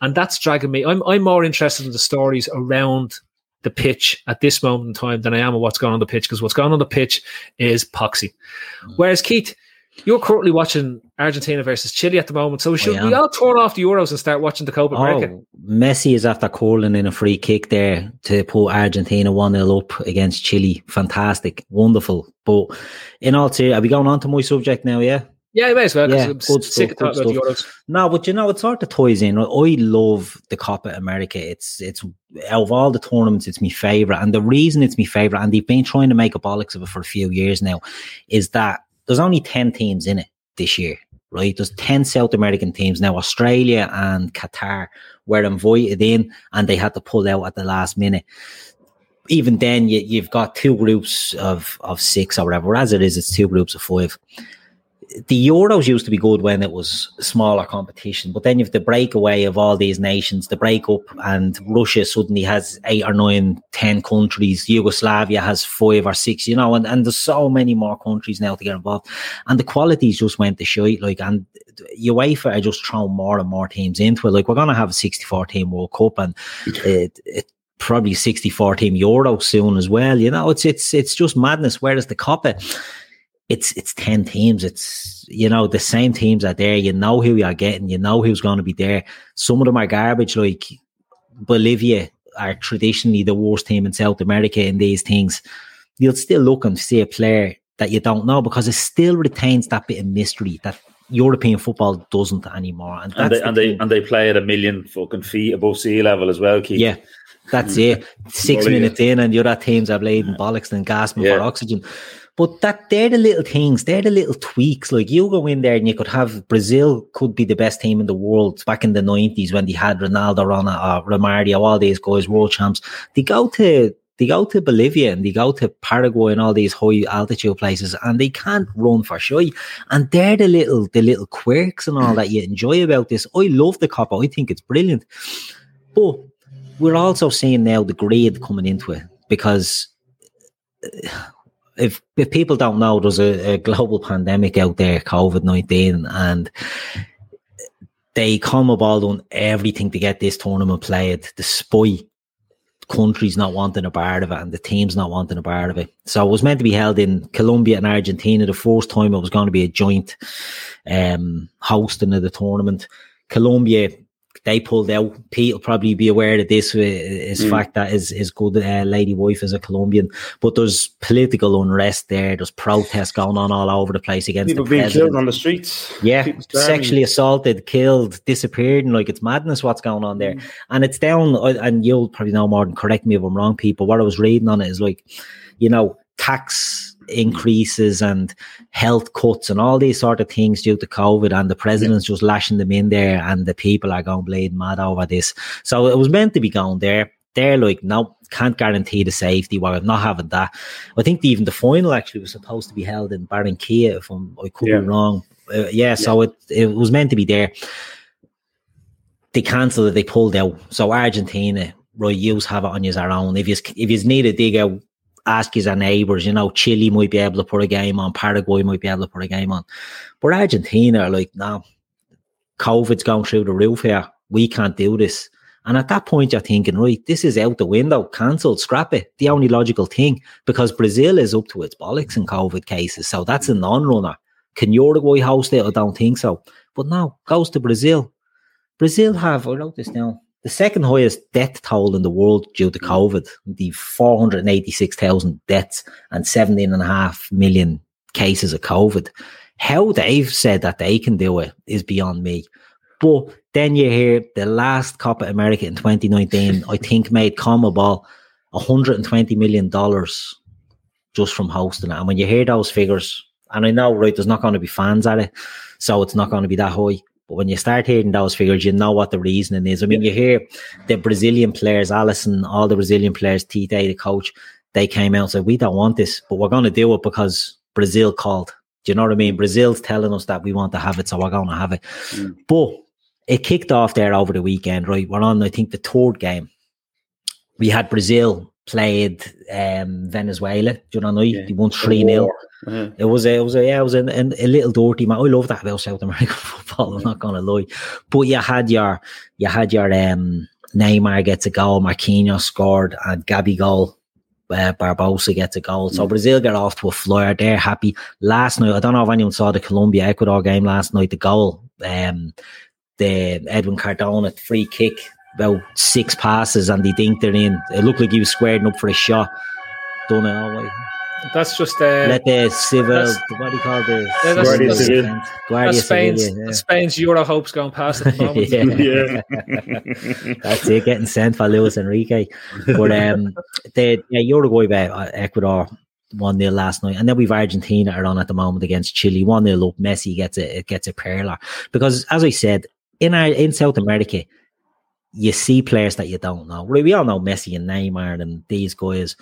And that's dragging me. I'm I'm more interested in the stories around the pitch at this moment in time than I am of what's going on the pitch because what's going on the pitch is poxy. Mm. Whereas Keith, you're currently watching Argentina versus Chile at the moment, so we should we all turn off the Euros and start watching the Copa America? Oh, Messi is after calling in a free kick there to put Argentina 1 0 up against Chile. Fantastic, wonderful. But in all seriousness, are we going on to my subject now? Yeah. Yeah, it may as well. Yeah, good sick stuff, good stuff. No, but you know, it's sort of ties in. I love the Copa America. It's it's out of all the tournaments, it's my favorite. And the reason it's my favorite, and they've been trying to make a bollocks of it for a few years now, is that there's only ten teams in it this year. Right, there's ten South American teams now. Australia and Qatar were invited in, and they had to pull out at the last minute. Even then, you, you've got two groups of of six or whatever. As it is, it's two groups of five the Euros used to be good when it was smaller competition, but then you have the breakaway of all these nations, the breakup, and Russia suddenly has eight or nine, ten countries. Yugoslavia has five or six, you know, and, and there's so many more countries now to get involved. And the qualities just went to shite. Like, and UEFA are just throwing more and more teams into it. Like, we're going to have a 64 team World Cup and it, it probably 64 team Euro soon as well. You know, it's, it's, it's just madness. Whereas the Copa, it's it's ten teams. It's you know the same teams are there. You know who you're getting. You know who's going to be there. Some of them are garbage. Like Bolivia are traditionally the worst team in South America in these things. You'll still look and see a player that you don't know because it still retains that bit of mystery that European football doesn't anymore. And, and they the and they and they play at a million fucking feet above sea level as well. Keith. Yeah, that's mm. it. Six minutes in, and the other teams are bleeding bollocks and gasping Yeah. for oxygen. But that they're the little things, they're the little tweaks. Like you go in there and you could have Brazil could be the best team in the world back in the nineties when they had Ronaldo, Rona, uh, Romario, all these guys, world champs. They go to they go to Bolivia and they go to Paraguay and all these high altitude places and they can't run for shy. And they're the little the little quirks and all that you enjoy about this. I love the Copa. I think it's brilliant. But we're also seeing now the grade coming into it because if if people don't know, there's a, a global pandemic out there, COVID nineteen, and they come about on everything to get this tournament played, despite countries not wanting a part of it and the teams not wanting a part of it. So it was meant to be held in Colombia and Argentina. The first time it was going to be a joint um, hosting of the tournament. Colombia they pulled out. Pete will probably be aware of this. is Mm. fact that his, his good uh, lady wife is a Colombian, but there's political unrest there. There's protests going on all over the place against People the being president. killed on the streets. Yeah, sexually assaulted, killed, disappeared, and like it's madness what's going on there. And it's down, and you'll probably know more than correct me if I'm wrong, people. What I was reading on it is like, you know, tax increases and health cuts and all these sort of things due to COVID, and the president's just lashing them in there, and the people are going bleeding mad over this. So it was meant to be going there. They're like, no, can't guarantee the safety. We're not having that. I think even the final actually was supposed to be held in Barranquilla, if I'm, I could Yeah. be wrong. Uh, yeah, so it it was meant to be there. They cancelled it. They pulled out. So Argentina right, you have it on your own. If you if you need a dig out, ask his neighbours. You know, Chile might be able to put a game on, Paraguay might be able to put a game on, but Argentina are like, no, COVID's going through the roof here. We can't do this. And at that point, you're thinking, right, this is out the window, cancelled, scrap it. The only logical thing, because Brazil is up to its bollocks in COVID cases. So that's a non runner. Can Uruguay host it? I don't think so. But now goes to Brazil. Brazil have, I wrote this down, the second highest death toll in the world due to hmm. COVID, the 486,000 deaths and 17.5 million cases of COVID. How they've said that they can do it is beyond me. But then you hear the last Copa America in 2019, I think made CONMEBOL $120 million just from hosting it. And when you hear those figures, and I know, right, there's not going to be fans at it, so it's not going to be that high. But when you start hearing those figures, you know what the reasoning is. I mean, you hear the Brazilian players, Alisson, all the Brazilian players, Tite, the coach, they came out and said, We don't want this, but we're going to do it because Brazil called. Do you know what I mean? Brazil's telling us that we want to have it, so we're going to have it. Mm. But it kicked off there over the weekend, right? We're on, I think, the third game. We had Brazil played um, Venezuela. Do you know? Yeah. They won three 0 uh-huh. It was a, it was a, yeah, it was a, a, little dirty man. I love that about South American football. I'm not gonna lie, but you had your, you had your um, Neymar gets a goal, Marquinhos scored, and Gabigol uh, Barbosa gets a goal. So. Brazil get off to a flyer. They're happy. Last night, I don't know if anyone saw the Colombia Ecuador game last night. The goal, um, the Edwin Cardona free kick, about six passes and he dinked it in. It looked like he was squaring up for a shot. Done it all way. That's just uh, let the civil. What do you call the yeah, that's, Guardia that's, Civil? Guardia that's Spain's, Civil, yeah. Spain's Euro hopes going past at the moment. yeah. that's it. Getting sent for Luis Enrique, but um, the yeah, Uruguay by uh, Ecuador one 0 last night, and then we've Argentina are on at the moment against Chile. One 0 up. Messi gets a it gets a perler because, as I said, in our in South America, you see players that you don't know. We all know Messi and Neymar and these guys.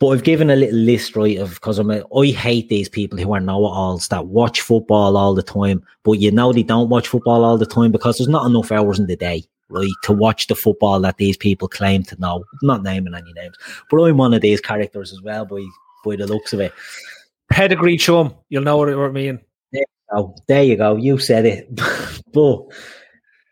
But I've given a little list, right, of because I'm a, I hate these people who are know-it-alls that watch football all the time, but you know they don't watch football all the time because there's not enough hours in the day, right, to watch the football that these people claim to know. I'm not naming any names, but I'm one of these characters as well, by by the looks of it. Pedigree chum, you'll know what I mean. Oh, there you go. You said it. but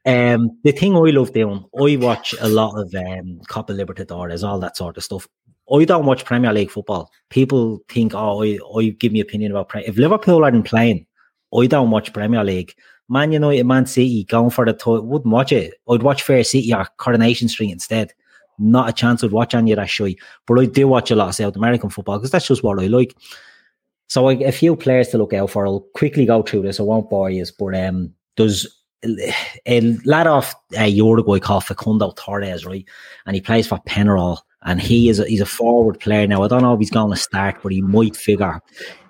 um, the thing I love doing, I watch a lot of um, Copa Libertadores, all that sort of stuff. I don't watch Premier League football. People think, oh, I, I give me opinion about Premier. If Liverpool aren't playing, I don't watch Premier League. Man United, Man City, going for the toy, wouldn't watch it. I'd watch Fair City or Coronation Street instead. Not a chance I'd watch any of that show. But I do watch a lot of South American football because that's just what I like. So I, a few players to look out for. I'll quickly go through this. I won't bore you, but um, there's a lad off uh, Uruguay called Facundo Torres, right? And he plays for Penarol, and he is a, he's a forward player now. I don't know if he's going to start, but he might figure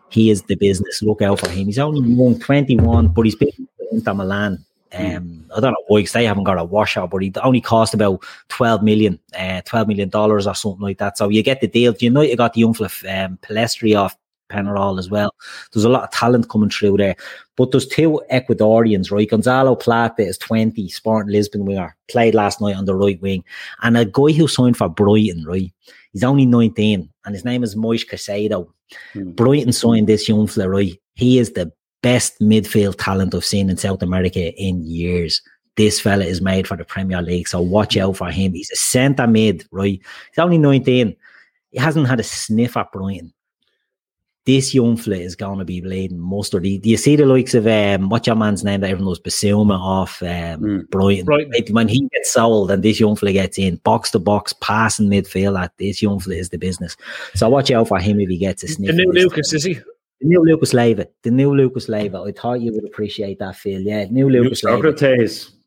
he is the business. Look out for him. He's only young, 21, but he's been Inter Milan. Um, I don't know why they haven't got a washout, but he only cost about 12 million, uh, 12 million dollars or something like that. So you get the deal. You know, you got the young um, Pellistri off Penarol as well. There's a lot of talent coming through there. But there's two Ecuadorians, right? Gonzalo Plata is 20, Sporting Lisbon winger, played last night on the right wing. And a guy who signed for Brighton, right? He's only 19 and his name is Moise Caicedo. Hmm. Brighton signed this young fella, right? He is the best midfield talent I've seen in South America in years. This fella is made for the Premier League, so watch out for him. He's a centre mid, right? He's only 19. He hasn't had a sniff at Brighton this young fella is going to be bleeding mustard. Do you see the likes of um, what's your man's name that everyone knows, Bissouma off um, mm. Brighton? Brighton. When he gets sold and this young fella gets in, box to box, passing midfield, at this young fella is the business. So watch out for him if he gets a sniff. The new Lucas, is he? The new Lucas Leiva. The new Lucas Leiva. I thought you would appreciate that, Phil. Yeah, new Lucas Leiva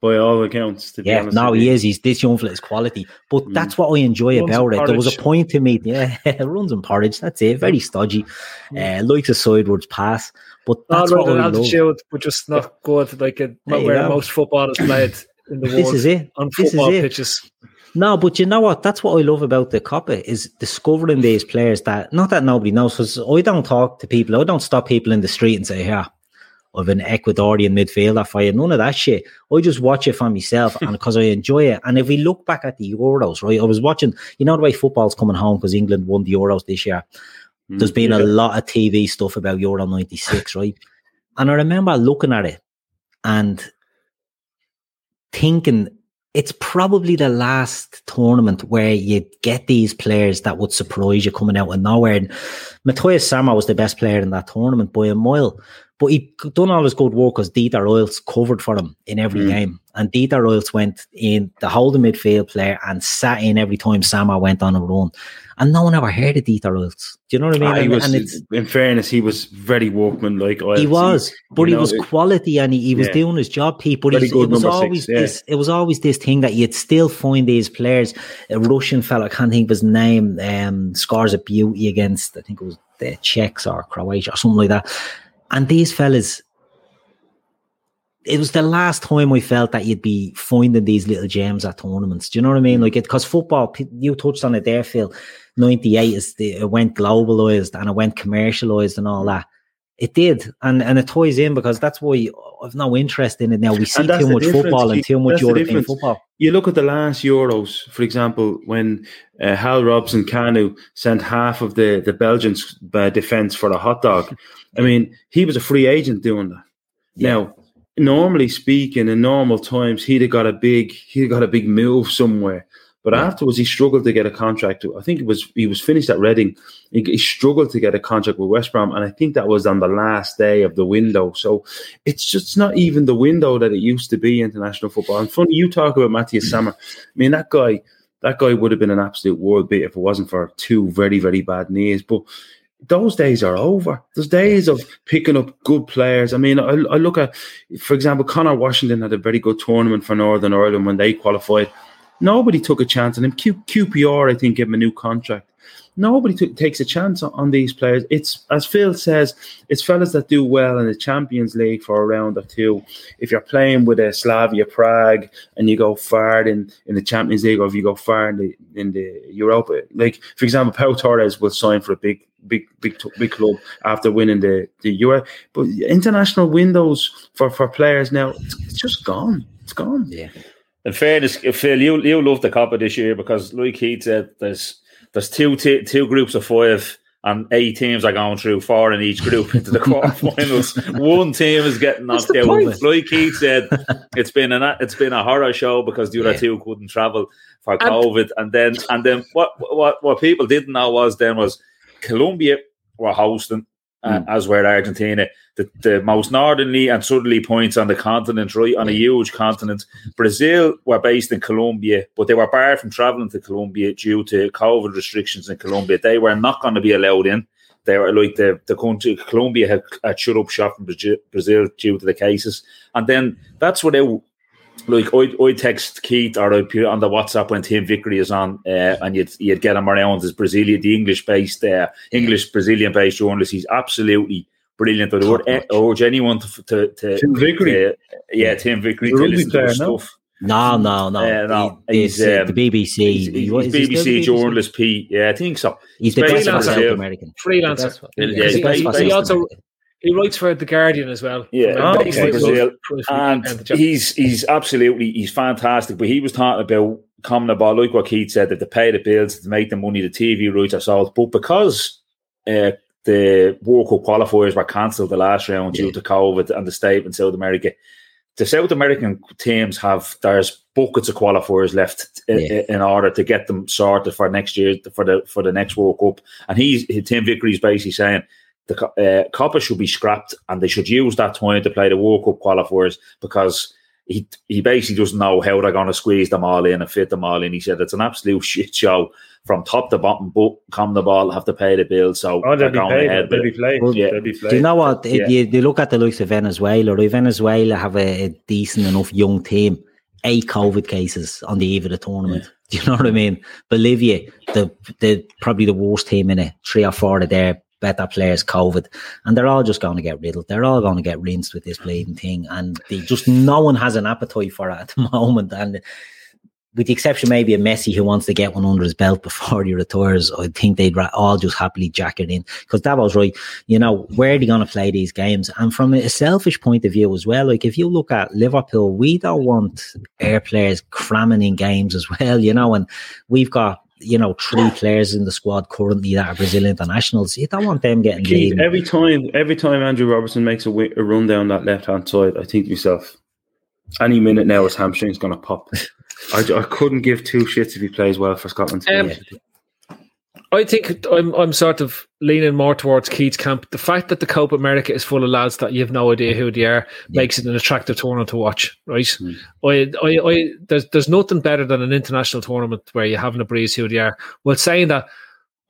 by all accounts. Yeah, no, he is. He's this young fella is quality, but mm. that's what I enjoy runs about it. There was a point to me. Yeah, runs and porridge. That's it. Very stodgy. Mm. Uh, likes a sidewards pass, but that's what I love. but just not good. Like a, where most footballers played in the world. This is it. On football pitches. No, but you know what? That's what I love about the Copa is discovering these players that not that nobody knows. Because I don't talk to people. I don't stop people in the street and say, "Yeah, of an Ecuadorian midfielder for you. None of that shit. I just watch it for myself and because I enjoy it. And if we look back at the Euros, right, I was watching, you know, the way football's coming home because England won the Euros this year. Mm, There's been a lot of TV stuff about Euro 96, right? And I remember looking at it and thinking it's probably the last tournament where you get these players that would surprise you coming out of nowhere. And Matthias Sammer was the best player in that tournament by a mile. But he done all his good work because Dieter Royals covered for him in every Mm. game. And Dieter Royals went in the holding midfield player and sat in every time Sammer went on a run. And no one ever heard of Dieter Royals. Do you know what I mean? Ah, and, was, and it's in fairness, he was very workmanlike. like. he was, but you he know, was quality and he, he was Yeah. doing his job, Pete. But it was six, always yeah. this. It was always this thing that you'd still find these players. A Russian fella, I can't think of his name. Um, scars of beauty against I think it was the Czechs or Croatia or something like that. And these fellas, it was the last time I felt that you'd be finding these little gems at tournaments. Do you know what I Mm. mean? Like it because football, you touched on it there, Phil. Ninety eight is the, it went globalized and it went commercialized and all that. It did, and and it ties in because that's why I've no interest in it now. We see too much football and too much European football. You look at the last Euros, for example, when uh, Hal Robson Kanu sent half of the the Belgian uh, defense for a hot dog. I mean, he was a free agent doing that. Now, normally speaking, in normal times, he'd have got a big he'd have got a big move somewhere. But afterwards, he struggled to get a contract. I think it was he was finished at Reading. He, he struggled to get a contract with West Brom, and I think that was on the last day of the window. So it's just not even the window that it used to be international football. And funny, you talk about Matthias Sammer. I mean, that guy, that guy would have been an absolute world beat if it wasn't for two very, very bad knees. But those days are over. Those days of picking up good players. I mean, I, I look at, for example, Conor Washington had a very good tournament for Northern Ireland when they qualified. Nobody took a chance on him. Q, QPR, I think, gave him a new contract. Nobody took, takes a chance on, on these players. It's as Phil says, it's fellas that do well in the Champions League for a round or two. If you're playing with a Slavia Prague and you go far in, in the Champions League, or if you go far in the in the Europa, like for example, Pau Torres will sign for a big big big big club after winning the the Euro. But international windows for for players now, it's, it's just gone. It's gone. Yeah. In fairness, Phil, you you love the Copa this year because, like Keith said, there's there's two t- two groups of five and eight teams are going through four in each group into the quarterfinals. One team is getting knocked out. point? Like Keith said, it's been an it's been a horror show because the other Yeah. two couldn't travel for COVID, and then and then what what what people didn't know was then was Colombia were hosting. Uh, As were Argentina, the, the most northerly and southerly points on the continent, right on a huge continent. Brazil were based in Colombia, but they were barred from traveling to Colombia due to COVID restrictions in Colombia. They were not going to be allowed in. They were like the, the country, Colombia had, had shut up shop from Brazil, Brazil due to the cases. And then that's where they, like, I, I text Keith or I put on the WhatsApp when Tim Vickery is on, uh, and you'd, you'd get him around as Brazilian, the English based, uh, English Brazilian based journalist. He's absolutely brilliant. I would Top-notch. urge anyone to, to, to Tim Vickery. uh, yeah, Tim Vickery to listen to his no? stuff. No, no, no. Uh, no, He- he's, uh, um, the BBC. He's, He- he's what, is he still BBC journalist, Pete. Yeah, I think so. He's the He's best freelancer. American. Freelancer. The best Yeah, he's he's the best for ba- South he also- American. He writes for the Guardian as well. Yeah, From, uh, based from in Brazil. and from- from- he's he's absolutely he's fantastic. But he was talking about coming about like what Keith said that to pay the bills, to make the money, the TV rights are sold. But because uh, the World Cup qualifiers were cancelled the last round due to COVID and the state in South America, the South American teams have there's buckets of qualifiers left i- Yeah. i- in order to get them sorted for next year for the for the next World Cup. And he's Tim Vickery's basically saying the co- uh, Copa should be scrapped and they should use that time to play the World Cup qualifiers because he he basically doesn't know how they're going to squeeze them all in and fit them all in. He said it's an absolute shit show from top to bottom. But come the ball, have to pay the bill, so Oh, they're they'll be going played. ahead. They'll be it. played. Well, Yeah. They'll be Do you know what? Yeah. You, you look at the likes of Venezuela, right? Venezuela have a, a decent enough young team. Eight COVID cases on the eve of the tournament. Do you know what I mean? Bolivia, the the probably the worst team in it. Three or four of their better players COVID, and they're all just going to get riddled. They're all going to get rinsed with this bleeding thing, and they just no one has an appetite for it at the moment. And with the exception maybe of Messi who wants to get one under his belt before he retires, I think they'd all just happily jack it in. Because that was right, you know, where are they going to play these games? And from a selfish point of view as well, like if you look at Liverpool, we don't want air players cramming in games as well, you know, and we've got you know, three players in the squad currently that are Brazilian internationals. You don't want them getting Keith, every time. Every time Andrew Robertson makes a, a run down that left hand side, I think to myself, any minute now his hamstring's going to pop. I, I couldn't give two shits if he plays well for Scotland. Um, I think I'm I'm sort of leaning more towards Keith's camp. The fact that the Copa America is full of lads that you have no idea who they are yeah. makes it an attractive tournament to watch, right? Mm. I, I, I, there's there's nothing better than an international tournament where you haven't a breeze who they are. Well, saying that,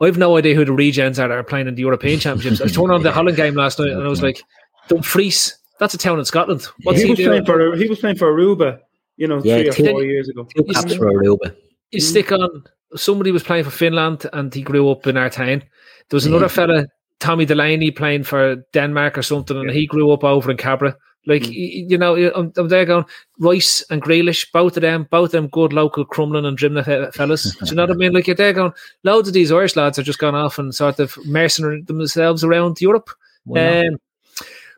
I've no idea who the regens are that are playing in the European Championships. I was turning on the Holland game last night and I was like, Dumfries, that's a town in Scotland. What's he, he was doing? Playing for, he was playing for Aruba, you know, yeah, three or four years ago. Two caps for Aruba. You stick on somebody was playing for Finland and he grew up in our town. There was another fella, Tommy Delaney, playing for Denmark or something, and yeah. he grew up over in Cabra. Like mm. you know, I'm, I'm, there going Rice and Grealish, both of them, both of them good local Crumlin and Drimnagh fellas. Do you know what I mean? Like you're there going, loads of these Irish lads are just gone off and sort of mercenary themselves around Europe. Um,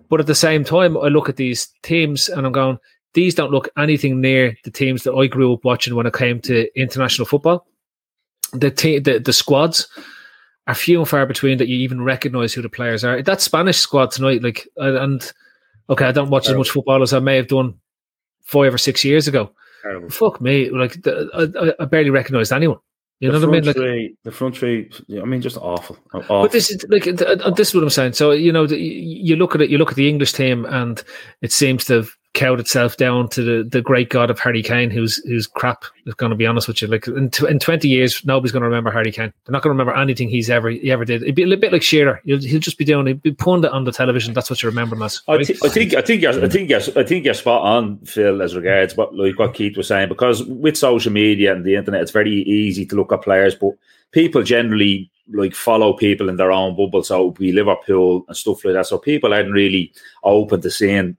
but at the same time, I look at these teams and I'm going, these don't look anything near the teams that I grew up watching when it came to international football the te- the the squads are few and far between that you even recognize who the players are. That Spanish squad tonight, like, uh, and okay, I don't watch Terrible. as much football as I may have done five or six years ago. Terrible. Fuck me, like the, I, I, barely recognized anyone. You the know what I mean? Like three, the front three, I mean, just awful, uh, awful. But this is like uh, this is what I'm saying. So you know, you look at it, you look at the English team, and it seems to have cowed itself down to the, the great god of Harry Kane, who's who's crap. Is going to be honest with you. Like in, t- in twenty years, nobody's going to remember Harry Kane. They're not going to remember anything he's ever he ever did. It'd be a little bit like Shearer. He'll, he'll just be doing. He'll be putting it on the television. That's what you remember him as. Right? I, th- I, think. I think. You're, I think. You're, I think you're spot on, Phil, as regards what like what Keith was saying. Because with social media and the internet, it's very easy to look at players, but people generally like follow people in their own bubble. So we Liverpool and stuff like that. So people aren't really open to seeing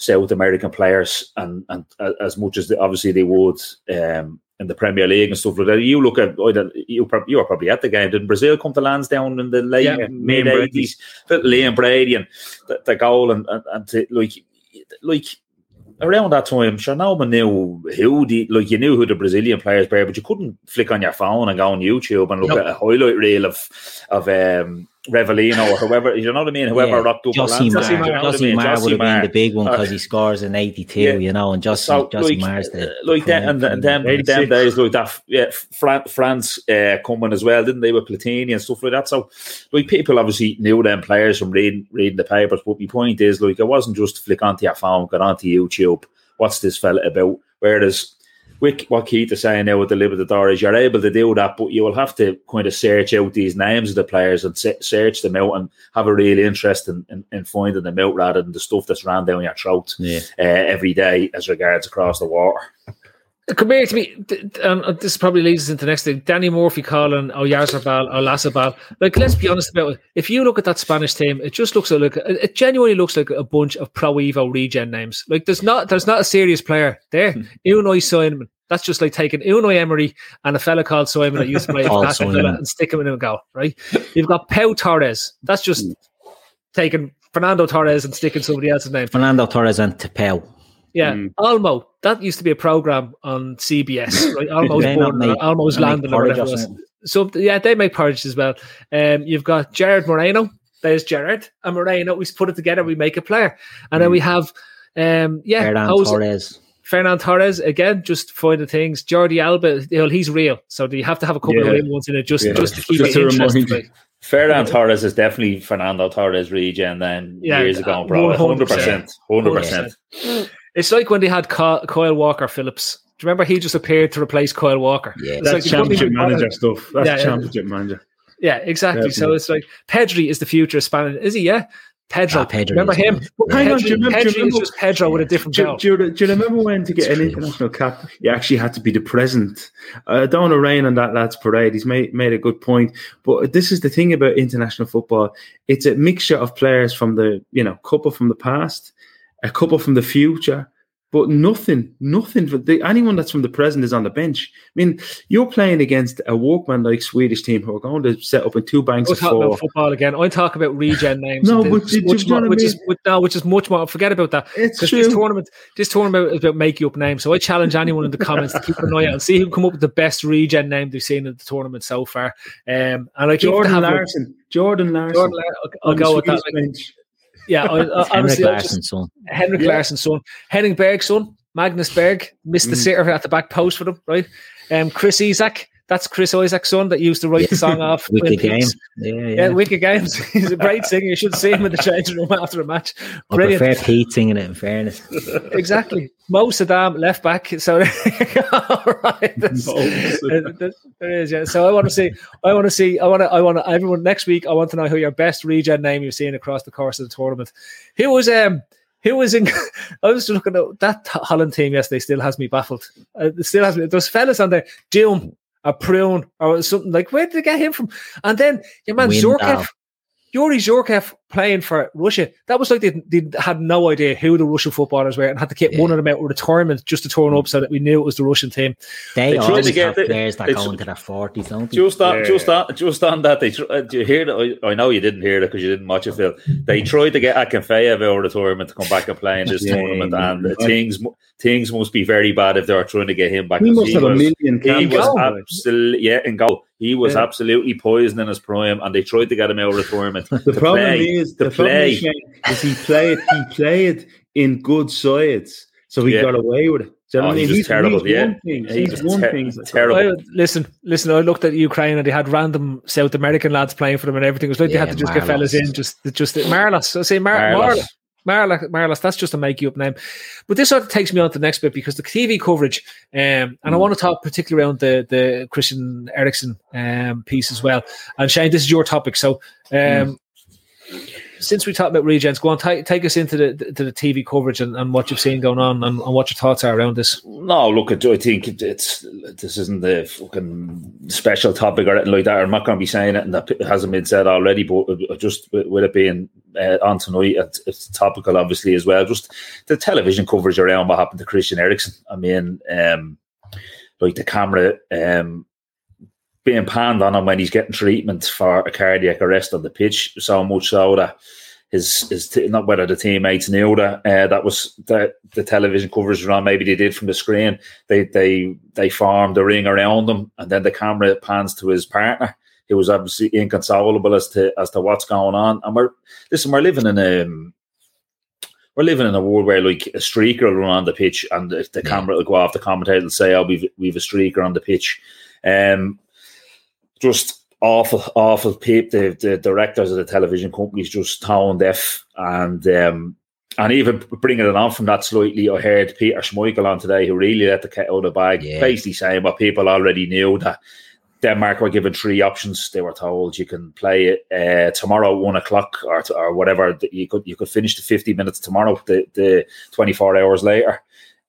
South American players, and and uh, as much as they, obviously they would um, in the Premier League and stuff like that. You look at you you were probably at the game. Did Brazil come to Lansdowne in the late yeah, mid eighties? Liam Brady and the, the goal and and, and to, like like around that time, sure, no one knew who the like you knew who the Brazilian players were, but you couldn't flick on your phone and go on YouTube and look nope. at a highlight reel of of um, Rivelino or whoever, you know what I mean? Whoever yeah. rocked up. Josimar, Josimar would have been the big one because uh, he scores in 82, yeah. you know, and Jossie, so, Josimar's like, the. Like that, and, and them, them days, like that, yeah, France uh, coming as well, didn't they, with Platini and stuff like that? So, like, people obviously knew them players from reading reading the papers, but my point is, like, it wasn't just flick onto your phone, get onto YouTube, what's this fella about? Whereas with what Keith is saying now with the Libertadores, you're able to do that, but you will have to kind of search out these names of the players and search them out and have a real interest in, in, in finding them out rather than the stuff that's ran down your throat yeah. uh, every day as regards across the water. Come here to me. Um, this probably leads us into the next thing. Danny Murphy calling Oyarzabal or Lasabal. Like, let's be honest about it. If you look at that Spanish team, it just looks like it genuinely looks like a bunch of Pro Evo regen names. Like, there's not there's not a serious player there. Unai Simon. That's just like taking Unai Emery and a fella called Simon that used to play and stick him in a goal, right? You've got Pau Torres. That's just mm. taking Fernando Torres and sticking somebody else's name. Fernando Torres and Tapau. Yeah, mm. Almo. That used to be a program on CBS. Right? Almo's born, Almo's landing, or whatever. So yeah, they make porridge as well. Um, you've got Gerard Moreno. There's Jared and Moreno. We put it together. We make a player, and mm. then we have um, yeah, Ferran Torres. Ferran Torres again, just finding things. Jordi Alba, you know, he's real, so you have to have a couple yeah. of real ones in it just yeah. just to keep just it interesting. Ferran Torres is definitely Fernando Torres regen then yeah, years ago, bro. Hundred percent, hundred percent. It's like when they had Kyle Walker Phillips. Do you remember he just appeared to replace Kyle Walker? Yeah, it's that's like championship manager stuff. That's yeah, championship manager. Yeah, exactly. Definitely. So it's like Pedri is the future of Spanish. Is he? Yeah. Pedro. Ah, Pedro remember him? Well, hang on, do you remember, Pedro do you remember, just Pedro with a different do, do, do, do, you remember when to get an international cap, you actually had to be the president? I uh, don't want to rain on that lad's parade. He's made, made a good point. But this is the thing about international football. It's a mixture of players from the, you know, couple from the past, a couple from the future, but nothing, nothing for the, anyone that's from the present is on the bench. I mean, you're playing against a workman like Swedish team who are going to set up in two banks of talking four. about football again. I talk about regen names. No, and but this, did much more, which is which, no, which is much more. Forget about that. It's true. This tournament, this tournament is about making up names. So I challenge anyone in the comments to keep an eye out and see who come up with the best regen name they've seen in the tournament so far. Um, and I Jordan Larsson. Jordan Larsson. Jordan Lar- I'll, I'll go with that. Bench. Yeah, I, I, Henrik honestly, I Larsson's son. Henrik Yeah. Larsson's son, Henning Berg's son, Magnus Berg, missed the Mm. sitter at the back post for them, right? Um, Chris Isaak, that's Chris Isaak's son that used to write the song off. Wicked game. Yeah, Yeah, yeah. Wicked Games. He's a great singer. You should see him in the changing room after a match. I Brilliant. prefer Pete singing it. In fairness, Exactly. Mo Saddam left back. So all right. There's- Mo there- there- there is, yeah. So I want to see. I want to see. I want to. I want to. Everyone next week. I want to know who your best regen name you've seen across the course of the tournament. Who was um. Who was in? I was looking at that Holland team yesterday. Still has me baffled. Uh, it still has me. Those fellas on there, Doom, a prune, or something like. Where did they get him from? And then your man. Zhirkov, Yuri Zhirkov playing for Russia. That was like they, they had no idea who the Russian footballers were and had to keep one of them out with a tournament just to turn up so that we knew it was the Russian team. they, They always to get have the- players that go into their forties, don't they? Just on, Yeah. just on, just on that. They uh, do you hear that? I, I know you didn't hear it because you didn't watch it, Phil. They tried to get Akinfeev out of the tournament to come back and play in this Yeah, tournament, yeah, and uh, things things must be very bad if they are trying to get him back. He 'cause must have a was- million He was goal. absolutely yeah, in goal. He was Yeah. absolutely poised in his prime, and they tried to get him out of the tournament. The to problem play, is to the problem play. is, Shane, is he played he played in good sides, so he Yeah. got away with it. Do you know Oh, what I he mean? was He's, terrible, he's yeah. one thing. He's was one ter- thing. terrible. I, listen, listen. I looked at Ukraine and they had random South American lads playing for them and everything. It was like they had to just get fellas in, just just Marlos. I say Mar- Marlos. Marlos. Marlos, Marlos, that's just a make you up name. But this sort of takes me on to the next bit because the TV coverage, um, and I want to talk particularly around the the Christian Eriksen um, piece as well. And Shane, this is your topic. So um, since we talked about regens, go on, take take us into the to the TV coverage and, and what you've seen going on and, and what your thoughts are around this. No, look, I do think it- it's this isn't the fucking special topic or anything like that. I'm not going to be saying it, and that hasn't been said already. But just with with it being uh, on tonight, it's, it's topical, obviously as well. Just the television coverage around what happened to Christian Eriksen. I mean, um, like the camera um, being panned on him when he's getting treatment for a cardiac arrest on the pitch, so much so that his his t- not whether the teammates knew that uh, that was the the television coverage around. Maybe they did from the screen. They they they formed a ring around him, and then the camera pans to his partner. He was obviously inconsolable as to as to what's going on. And we're listen, we're living in a we're living in a world where like a streaker will run on the pitch, and if the Yeah. camera will go off, the commentator will say, "Oh, we've we've a streaker on the pitch." Um, just awful, awful peep. The, the directors of the television companies just tone deaf and um, and even bringing it on from that slightly, I heard Peter Schmeichel on today who really let the cat out of the bag, Yeah. basically saying what people already knew that Denmark were given three options. They were told you can play it uh, tomorrow one o'clock or or whatever. You could you could finish the fifty minutes tomorrow. The the twenty four hours later,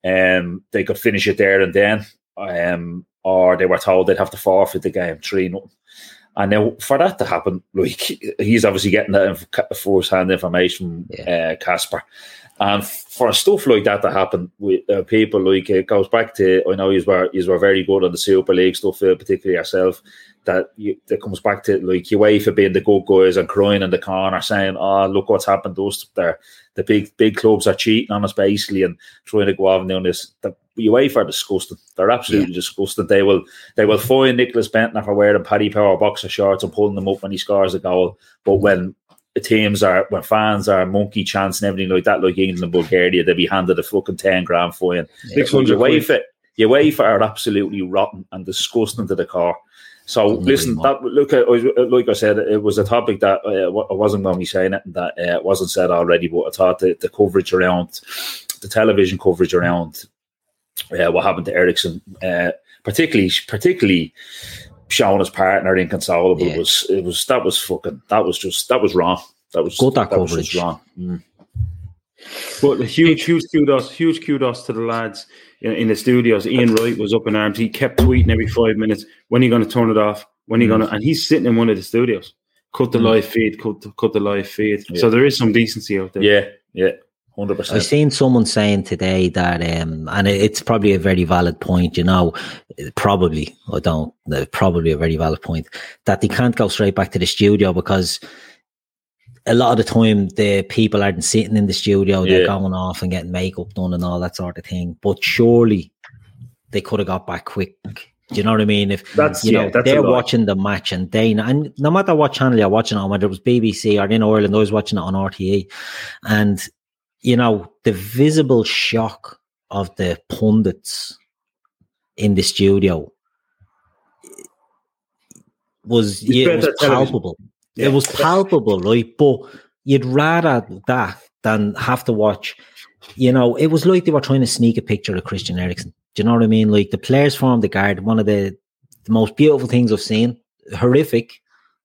um, they could finish it there and then. Um, or they were told they'd have to forfeit the game three nothing. And now for that to happen, like he's obviously getting that inf- first-hand information from uh, Kasper, and for stuff like that to happen with uh, people like it goes back to I know you were you were very good on the Super League stuff, uh, particularly yourself. That you, that comes back to like UEFA being the good guys and crying in the corner, saying, "Oh, look what's happened to us." There, the big big clubs are cheating on us basically and trying to go and doing this. The UEFA are disgusting. They're absolutely disgusting. They will they will fine Nicklas Bendtner for wearing Paddy Power boxer shorts and pulling them up when he scores a goal. But when teams are when fans are monkey chants and everything like that, like England and Bulgaria, they'll be handed a fucking ten grand fine. Six hundred quid. UEFA, UEFA are absolutely rotten and disgusting to the core. So Couldn't listen, that look at like I said, it was a topic that uh, I wasn't going to be saying it that uh, wasn't said already, but I thought the, the coverage around the television coverage around uh, what happened to Eriksen, uh, particularly particularly showing his partner inconsolable Yeah. was it was that was fucking that was just that was wrong. That was Good that was just coverage. wrong. Mm. But huge, huge kudos, huge kudos to the lads in, in the studios. Ian Wright was up in arms. He kept tweeting every five minutes. When are you going to turn it off? When are you going to? And he's sitting in one of the studios. Cut the Mm. live feed. Cut the, cut the live feed. Yeah. So there is some decency out there. Yeah, yeah. Hundred I've seen someone saying today that, um, and it's probably a very valid point, you know, probably, I don't, uh, probably a very valid point, that they can't go straight back to the studio because a lot of the time the people aren't sitting in the studio, they're Yeah. going off and getting makeup done and all that sort of thing. But surely they could have got back quick. Do you know what I mean? If That's- you yeah, know that's they're watching the match and they and no matter what channel you're watching on, whether it was BBC or in Ireland, I was watching it on RTE, and you know the visible shock of the pundits in the studio was yeah, it was palpable. Yeah. It was palpable, right? But you'd rather that than have to watch. You know, it was like they were trying to sneak a picture of Christian Eriksen. Do you know what I mean? Like the players formed the guard, one of the, the most beautiful things I've seen. Horrific,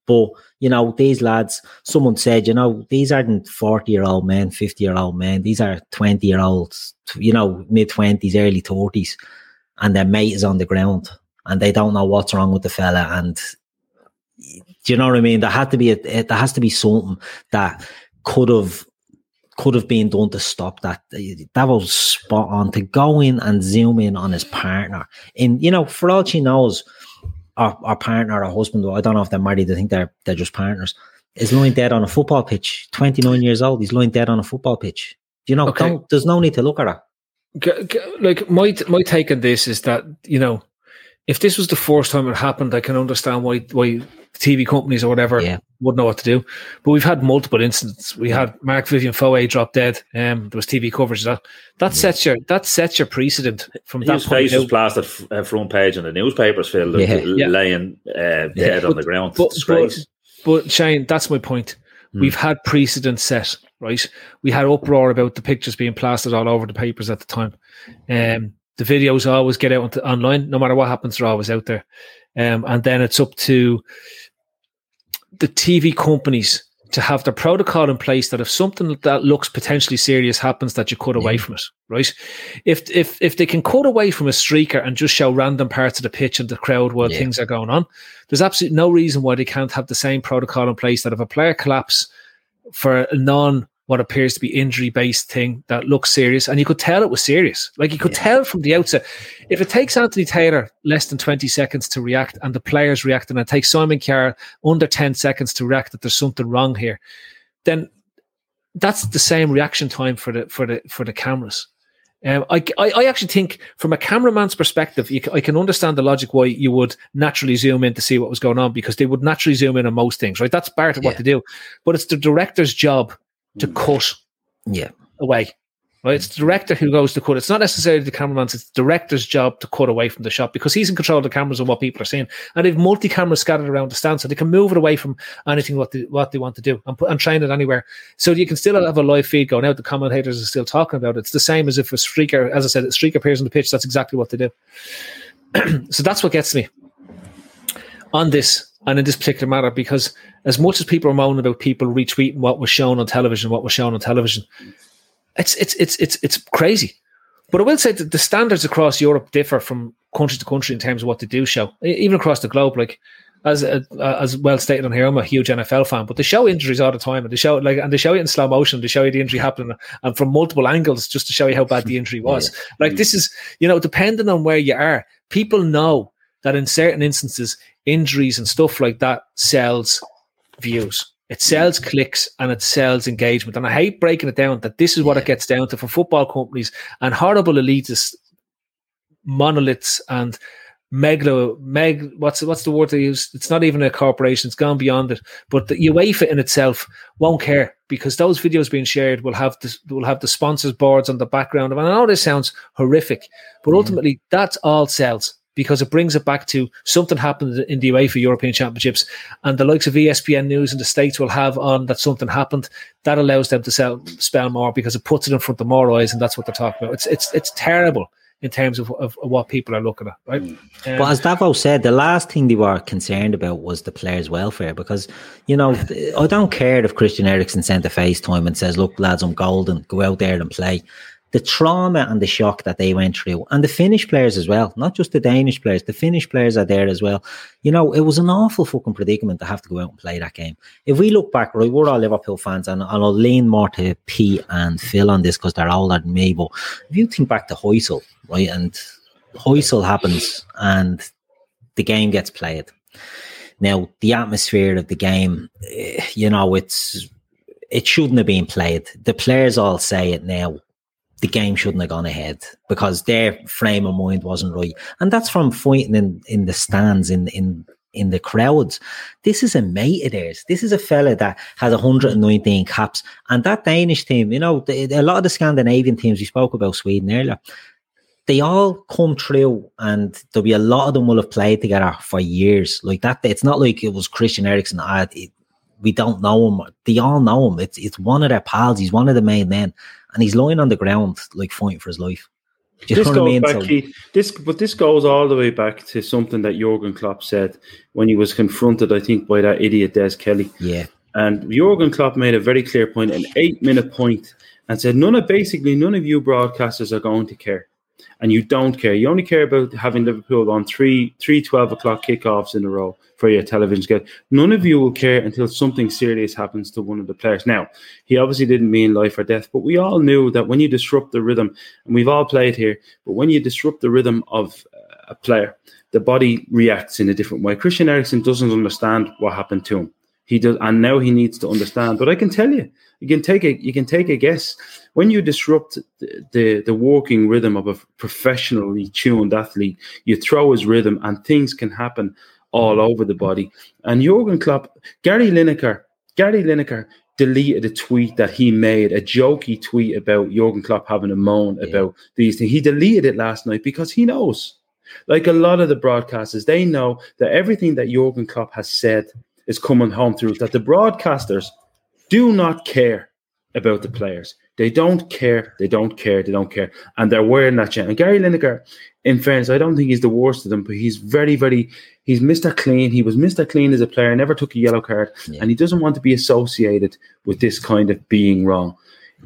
but you know, these lads. Someone said, you know, these aren't forty-year-old men, fifty-year-old men. These are twenty-year-olds. You know, mid twenties, early thirties, and their mate is on the ground, and they don't know what's wrong with the fella. And do you know what I mean? There had to be a, eh, there has to be something that could have could have been done to stop that. That was spot on to go in and zoom in on his partner. And you know, for all she knows, our, our partner, our husband, I don't know if they're married. I think they're they're just partners. Is lying dead on a football pitch. Twenty nine years old. He's lying dead on a football pitch. You know, Okay. don't, there's no need to look at that. G- g- like my my take on this is that you know if this was the first time it happened, I can understand why why TV companies or whatever Yeah. Wouldn't know what to do. But we've had multiple incidents. We had Marc Vivien Foe drop dead. Um, there was TV coverage of that. That sets your that sets your precedent from that His point. face was plastered f- uh, front page in the newspapers, Phil, Yeah. Yeah. laying uh, dead on the ground. But, Disgrace. but, but Shane, that's my point. Hmm. We've had precedent set, right? We had uproar about the pictures being plastered all over the papers at the time. Um, the videos always get out onto, online, no matter what happens, they're always out there. Um, and then it's up to the TV companies to have their protocol in place that if something that looks potentially serious happens, that you cut away from it, right? If if if they can cut away from a streaker and just show random parts of the pitch and the crowd while Yeah. things are going on, there's absolutely no reason why they can't have the same protocol in place that if a player collapse for a non what appears to be injury based thing that looks serious, and you could tell it was serious. Like you could tell from the outset. If it takes Anthony Taylor less than 20 seconds to react and the players react, and it takes Simon Kjær under 10 seconds to react that there's something wrong here, then that's the same reaction time for the for the for the cameras. Um, I, I I actually think from a cameraman's perspective, you, I can understand the logic why you would naturally zoom in to see what was going on because they would naturally zoom in on most things, right? That's part of what Yeah. they do, but it's the director's job to mm. cut Yeah. away. Right? It's the director who goes to cut. It's not necessarily the cameraman's, it's the director's job to cut away from the shot because he's in control of the cameras and what people are seeing. And they've multi cameras scattered around the stand so they can move it away from anything what they, what they want to do and, put, and train it anywhere. So you can still have a live feed going out. The commentators are still talking about it. It's the same as if a streaker, as I said, a streaker appears on the pitch. That's exactly what they do. so that's what gets me on this and in this particular matter because as much as people are moaning about people retweeting what was shown on television, what was shown on television, it's it's it's it's it's crazy. But I will say that the standards across Europe differ from country to country in terms of what they do show, even across the globe. Like as uh, as well stated on here, I'm a huge NFL fan, but they show injuries all the time, and they show like and they show it in slow motion. They show you the injury happening and from multiple angles just to show you how bad the injury was. Like this is you know depending on where you are, people know that in certain instances, injuries and stuff like that sells views. It sells clicks and it sells engagement. And I hate breaking it down that this is what it gets down to for football companies and horrible elitist monoliths and megalo meg what's what's the word they use? It's not even a corporation, it's gone beyond it. But the UEFA in itself won't care because those videos being shared will have this will have the sponsors boards on the background. And I know this sounds horrific, but mm-hmm. ultimately that's all sells because it brings it back to something happened in the UEFA European Championships, and the likes of ESPN News in the States will have on that something happened. That allows them to sell spell more because it puts it in front of more eyes, and that's what they're talking about. It's it's it's terrible in terms of, of, of what people are looking at, right? Um, But as Davo said, the last thing they were concerned about was the players' welfare because, you know, I don't care if Christian Eriksen sent a FaceTime and says, look, lads, I'm golden, go out there and play. The trauma and the shock that they went through, and the Finnish players as well, not just the Danish players, the Finnish players are there as well. You know, it was an awful fucking predicament to have to go out and play that game. If we look back, right, we're all Liverpool fans, and, and I'll lean more to P and Phil on this because they're older than me. But if you think back to Heysel, right, and Heysel happens and the game gets played. Now, the atmosphere of the game, eh, you know, it's it shouldn't have been played. The players all say it now the game shouldn't have gone ahead because their frame of mind wasn't right. And that's from fighting in, in the stands, in, in, in the crowds. This is a mate of theirs. This is a fella that has 119 caps. And that Danish team, you know, the, a lot of the Scandinavian teams, we spoke about Sweden earlier, they all come through and there'll be a lot of them will have played together for years. Like that, it's not like it was Christian Eriksen. I, it, we don't know him. They all know him. It's it's one of their pals. He's one of the main men and he's lying on the ground like fighting for his life. Do you this know what I mean? Back, so, Keith, this, but this goes all the way back to something that Jurgen Klopp said when he was confronted, I think, by that idiot Des Kelly. Yeah. And Jurgen Klopp made a very clear point, an eight-minute point, and said, "None of basically none of you broadcasters are going to care, and you don't care. You only care about having Liverpool on three three 12 o'clock kickoffs in a row." for your television schedule. None of you will care until something serious happens to one of the players. Now, he obviously didn't mean life or death, but we all knew that when you disrupt the rhythm, and we've all played here, but when you disrupt the rhythm of uh, a player, the body reacts in a different way. Christian Eriksen doesn't understand what happened to him. He does, and now he needs to understand. But I can tell you, you can take a you can take a guess when you disrupt the, the, the walking rhythm of a professionally tuned athlete. You throw his rhythm, and things can happen all over the body. And Jurgen Klopp, Gary Lineker, Gary Lineker deleted a tweet that he made, a jokey tweet about Jurgen Klopp having a moan yeah. about these things. He deleted it last night because he knows. Like a lot of the broadcasters, they know that everything that Jurgen Klopp has said is coming home through, that the broadcasters do not care about the players. They don't care. They don't care. They don't care. And they're wearing that chain. And Gary Lineker, in fairness, I don't think he's the worst of them, but he's very, very, he's Mr. Clean. He was Mr. Clean as a player, never took a yellow card, yeah. and he doesn't want to be associated with this kind of being wrong.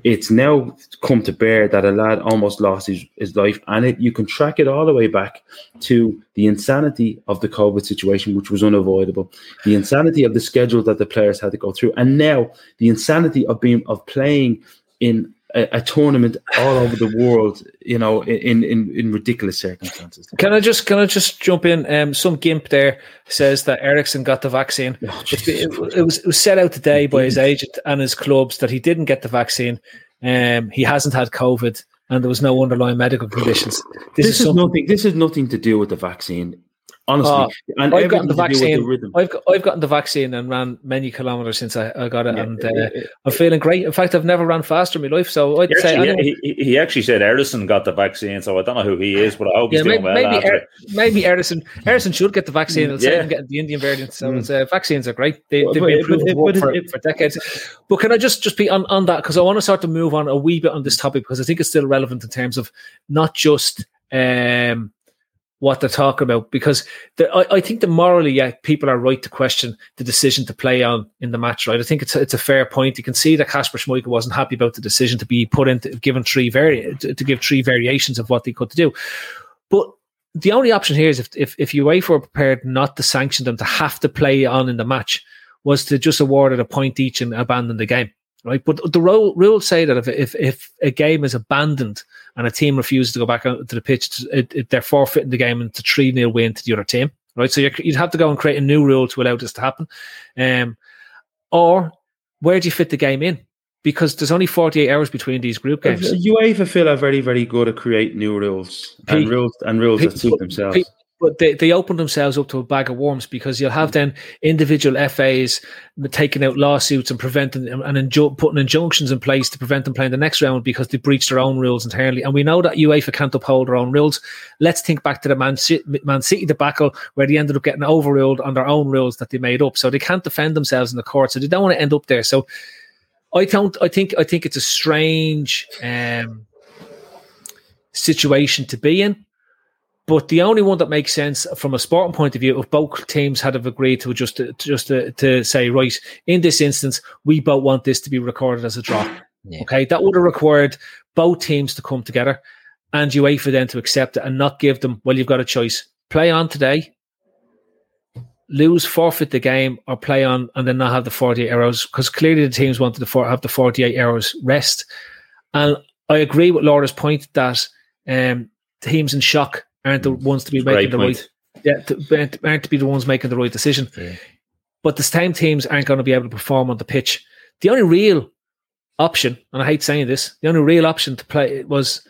It's now come to bear that a lad almost lost his, his life, and it, you can track it all the way back to the insanity of the COVID situation, which was unavoidable, the insanity of the schedule that the players had to go through, and now the insanity of being of playing in a, a, tournament all over the world, you know, in, in, in ridiculous circumstances. Can I just can I just jump in? Um, some gimp there says that Eriksen got the vaccine. Oh, it, it, it, was it was set out today by his agent and his clubs that he didn't get the vaccine. Um, he hasn't had COVID, and there was no underlying medical conditions. This, this is, is nothing. This is nothing to do with the vaccine. Honestly, uh, and I've gotten the vaccine. I've got, I've gotten the vaccine and ran many kilometers since I, I got it, yeah, and uh, I'm feeling great. In fact, I've never ran faster in my life. So I'd he say actually, he, he, actually said Ederson got the vaccine, so I don't know who he is, but I hope he's yeah, doing well. Maybe, er, maybe Ederson should get the vaccine. It'll yeah. him getting the Indian variant. So mm. uh, vaccines are great. They, have been proven for, for, decades. But can I just just be on, on that because I want to start to move on a wee bit on this topic because I think it's still relevant in terms of not just. Um, what they're talking about because I, I, think that morally, yeah, people are right to question the decision to play on in the match. Right, I think it's a, it's a fair point. You can see that Kasper Schmeichel wasn't happy about the decision to be put into given three vari- to, to give three variations of what they could do, but the only option here is if if if UEFA were prepared not to sanction them to have to play on in the match, was to just award it a point each and abandon the game right? But the rules say that if, if if a game is abandoned and a team refuses to go back to the pitch, it, it, they're forfeiting the game into three 0 win to the other team, right? So you'd have to go and create a new rule to allow this to happen, um, or where do you fit the game in? Because there's only 48 hours between these group games. UEFA feel are very, very good at create new rules and rules and rules that suit themselves but they, they open themselves up to a bag of worms because you'll have then individual FAs taking out lawsuits and preventing and putting injunctions in place to prevent them playing the next round because they breached their own rules entirely. And we know that UEFA can't uphold their own rules. Let's think back to the Man City, Man City debacle where they ended up getting overruled on their own rules that they made up. So they can't defend themselves in the court. So they don't want to end up there. So I don't. I think. I think it's a strange um, situation to be in. But the only one that makes sense from a sporting point of view, if both teams had have agreed to just to, just to, to say, right, in this instance, we both want this to be recorded as a draw. Yeah. Okay, that would have required both teams to come together and you wait for them to accept it and not give them, well, you've got a choice. Play on today, lose, forfeit the game, or play on and then not have the 48 hours because clearly the teams wanted to have the 48 hours rest. And I agree with Laura's point that um, teams in shock aren't the ones to be making the point. right yeah, to, aren't- aren't to be the ones making the right decision. Yeah. But the same teams aren't going to be able to perform on the pitch. The only real option, and I hate saying this, the only real option to play was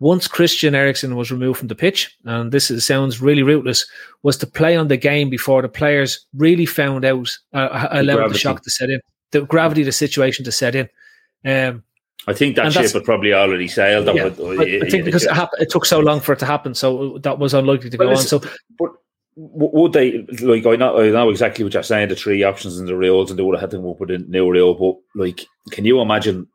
once Christian Eriksen was removed from the pitch, and this is, sounds really rootless, was to play on the game before the players really found out, uh, allowed the shock to set in, the gravity of the situation to set in. Um, I think that And ship had probably already sailed. Yeah, would- but I think because it, hap- it took so long for it to happen, so that was unlikely to go on. So But would they like? I know, I know exactly what you're saying. The three options in the reels, and they would have had to come up with a new reel. But like, can you imagine?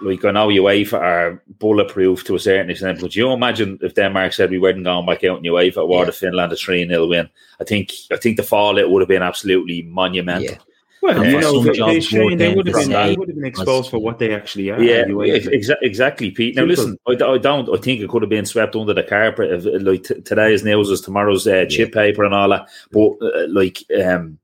Like, I know UEFA are bulletproof to a certain extent, but you imagine if Denmark said we weren't going back out in UEFA or the Finland a three 0 win? I think I think the fallout would have been absolutely monumental. Yeah. Well, you know, they, Shane, they would have been, they would have been exposed for what they actually are. Yeah, exa- exactly, Pete. Now, listen, I, don't. I think it could have been swept under the carpet. If, like t- today's news is tomorrow's uh, chip paper and all that. But uh, like, um,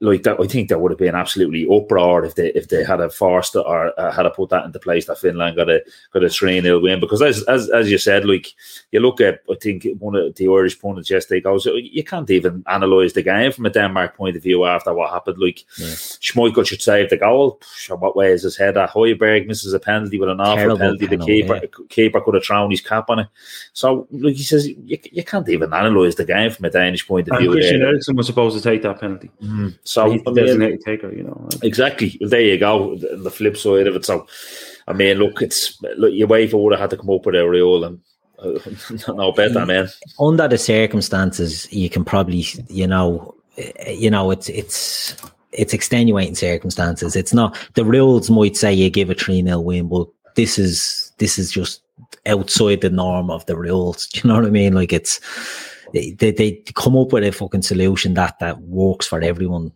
like that, I think there would have been absolutely uproar if they if they had a forced or uh, had to put that into place that Finland got a got a three 0 win. Because as as as you said, like you look at, I think one of the Irish pundits yesterday goes, you can't even analyse the game from a Denmark point of view after what happened. Like Schmeichel should save the goal. Sure, what way is his head at? Højbjerg misses a penalty with an awful Terrible penalty. The penalty, keeper keeper could have thrown his cap on it. So, like he says, you, you can't even analyse the game from a Danish point of And view. Christian there. Eriksen was supposed to take that penalty. So, He's I mean, designated taker, you know. Exactly. There you go. The, the flip side of it. So, I mean, look, it's look, UEFA would have had to come up with a real and uh, no better, man. under the circumstances, you can probably, you know, eh, you know, it's it's it's extenuating circumstances. It's not the rules might say you give a three 0 win, but this is this is just outside the norm of the rules. Do you know what I mean? Like it's they they come up with a fucking solution that that works for everyone.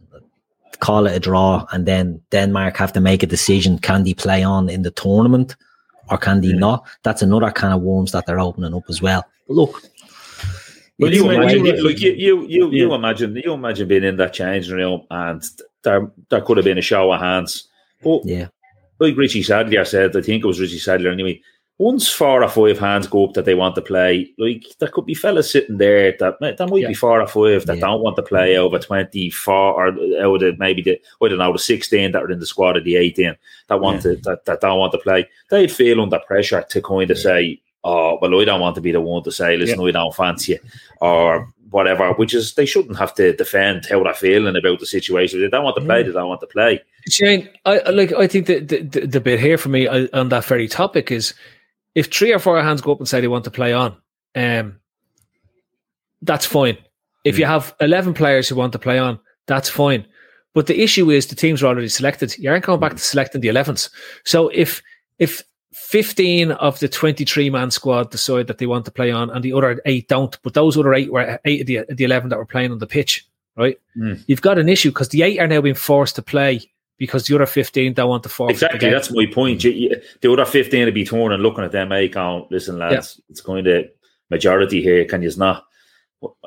Call it a draw, and then Denmark have to make a decision: can they play on in the tournament, or can they mm. not? That's another kind of worms that they're opening up as well. But look, Well, you imagine, you, you, you, you, you imagine, you imagine being in that changing room, and there, there could have been a show of hands. But yeah. like Richie Sadlier said, I think it was Richie Sadlier anyway. Once four or five hands go up that they want to play, like there could be fellas sitting there that there might Yeah. be four or five that Yeah. don't want to play over twenty four or out of maybe the I don't know the sixteen that are in the squad of the eighteen that want to that, that don't want to play. They'd feel under pressure to kind of say, "Oh, well, I don't want to be the one to say, listen, I don't fancy you," or whatever. Which is they shouldn't have to defend how they're feeling about the situation. If they don't want to play, they don't want to play. Shane, I I- like. I think the the, the, the bit here for me uh, on that very topic is if three or four hands go up and say they want to play on, um, that's fine. If you have eleven players who want to play on, that's fine. But the issue is the teams are already selected. You aren't going back to selecting the 11s. So if if 15 of the 23 man squad decide that they want to play on and the other eight don't, but those other eight were eight of the, the 11 that were playing on the pitch, right? Mm. You've got an issue because the eight are now being forced to play because the other 15 don't want to forfeit. the Exactly, game. that's my point. You, you, the other fifteen to be torn and looking at them, eh, going, listen, lads, it's kind of majority here. Can you not?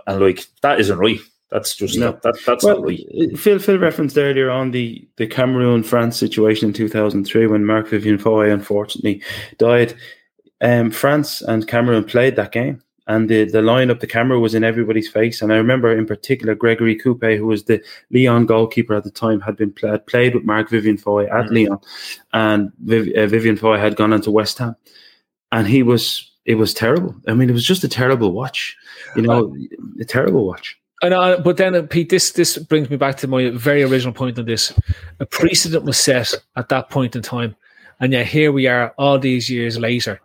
And like that isn't right. That's just No. not, that, that's Well, not right. uh, Phil Phil referenced earlier on the the Cameroon France situation in 2003 when Marc Vivien Foe unfortunately died. Um, France and Cameroon played that game, and the the line up the camera was in everybody's face. And I remember in particular Gregory Coupet, who was the Lyon goalkeeper at the time, had been had played with Marc Vivien Foe at Lyon, and Viv, uh, Vivien Foe had gone into West Ham, and he was it was terrible. I mean, it was just a terrible watch. You know, a terrible watch. I know, but then uh, Pete, this this brings me back to my very original point on this. A precedent was set at that point in time, and yet here we are, all these years later,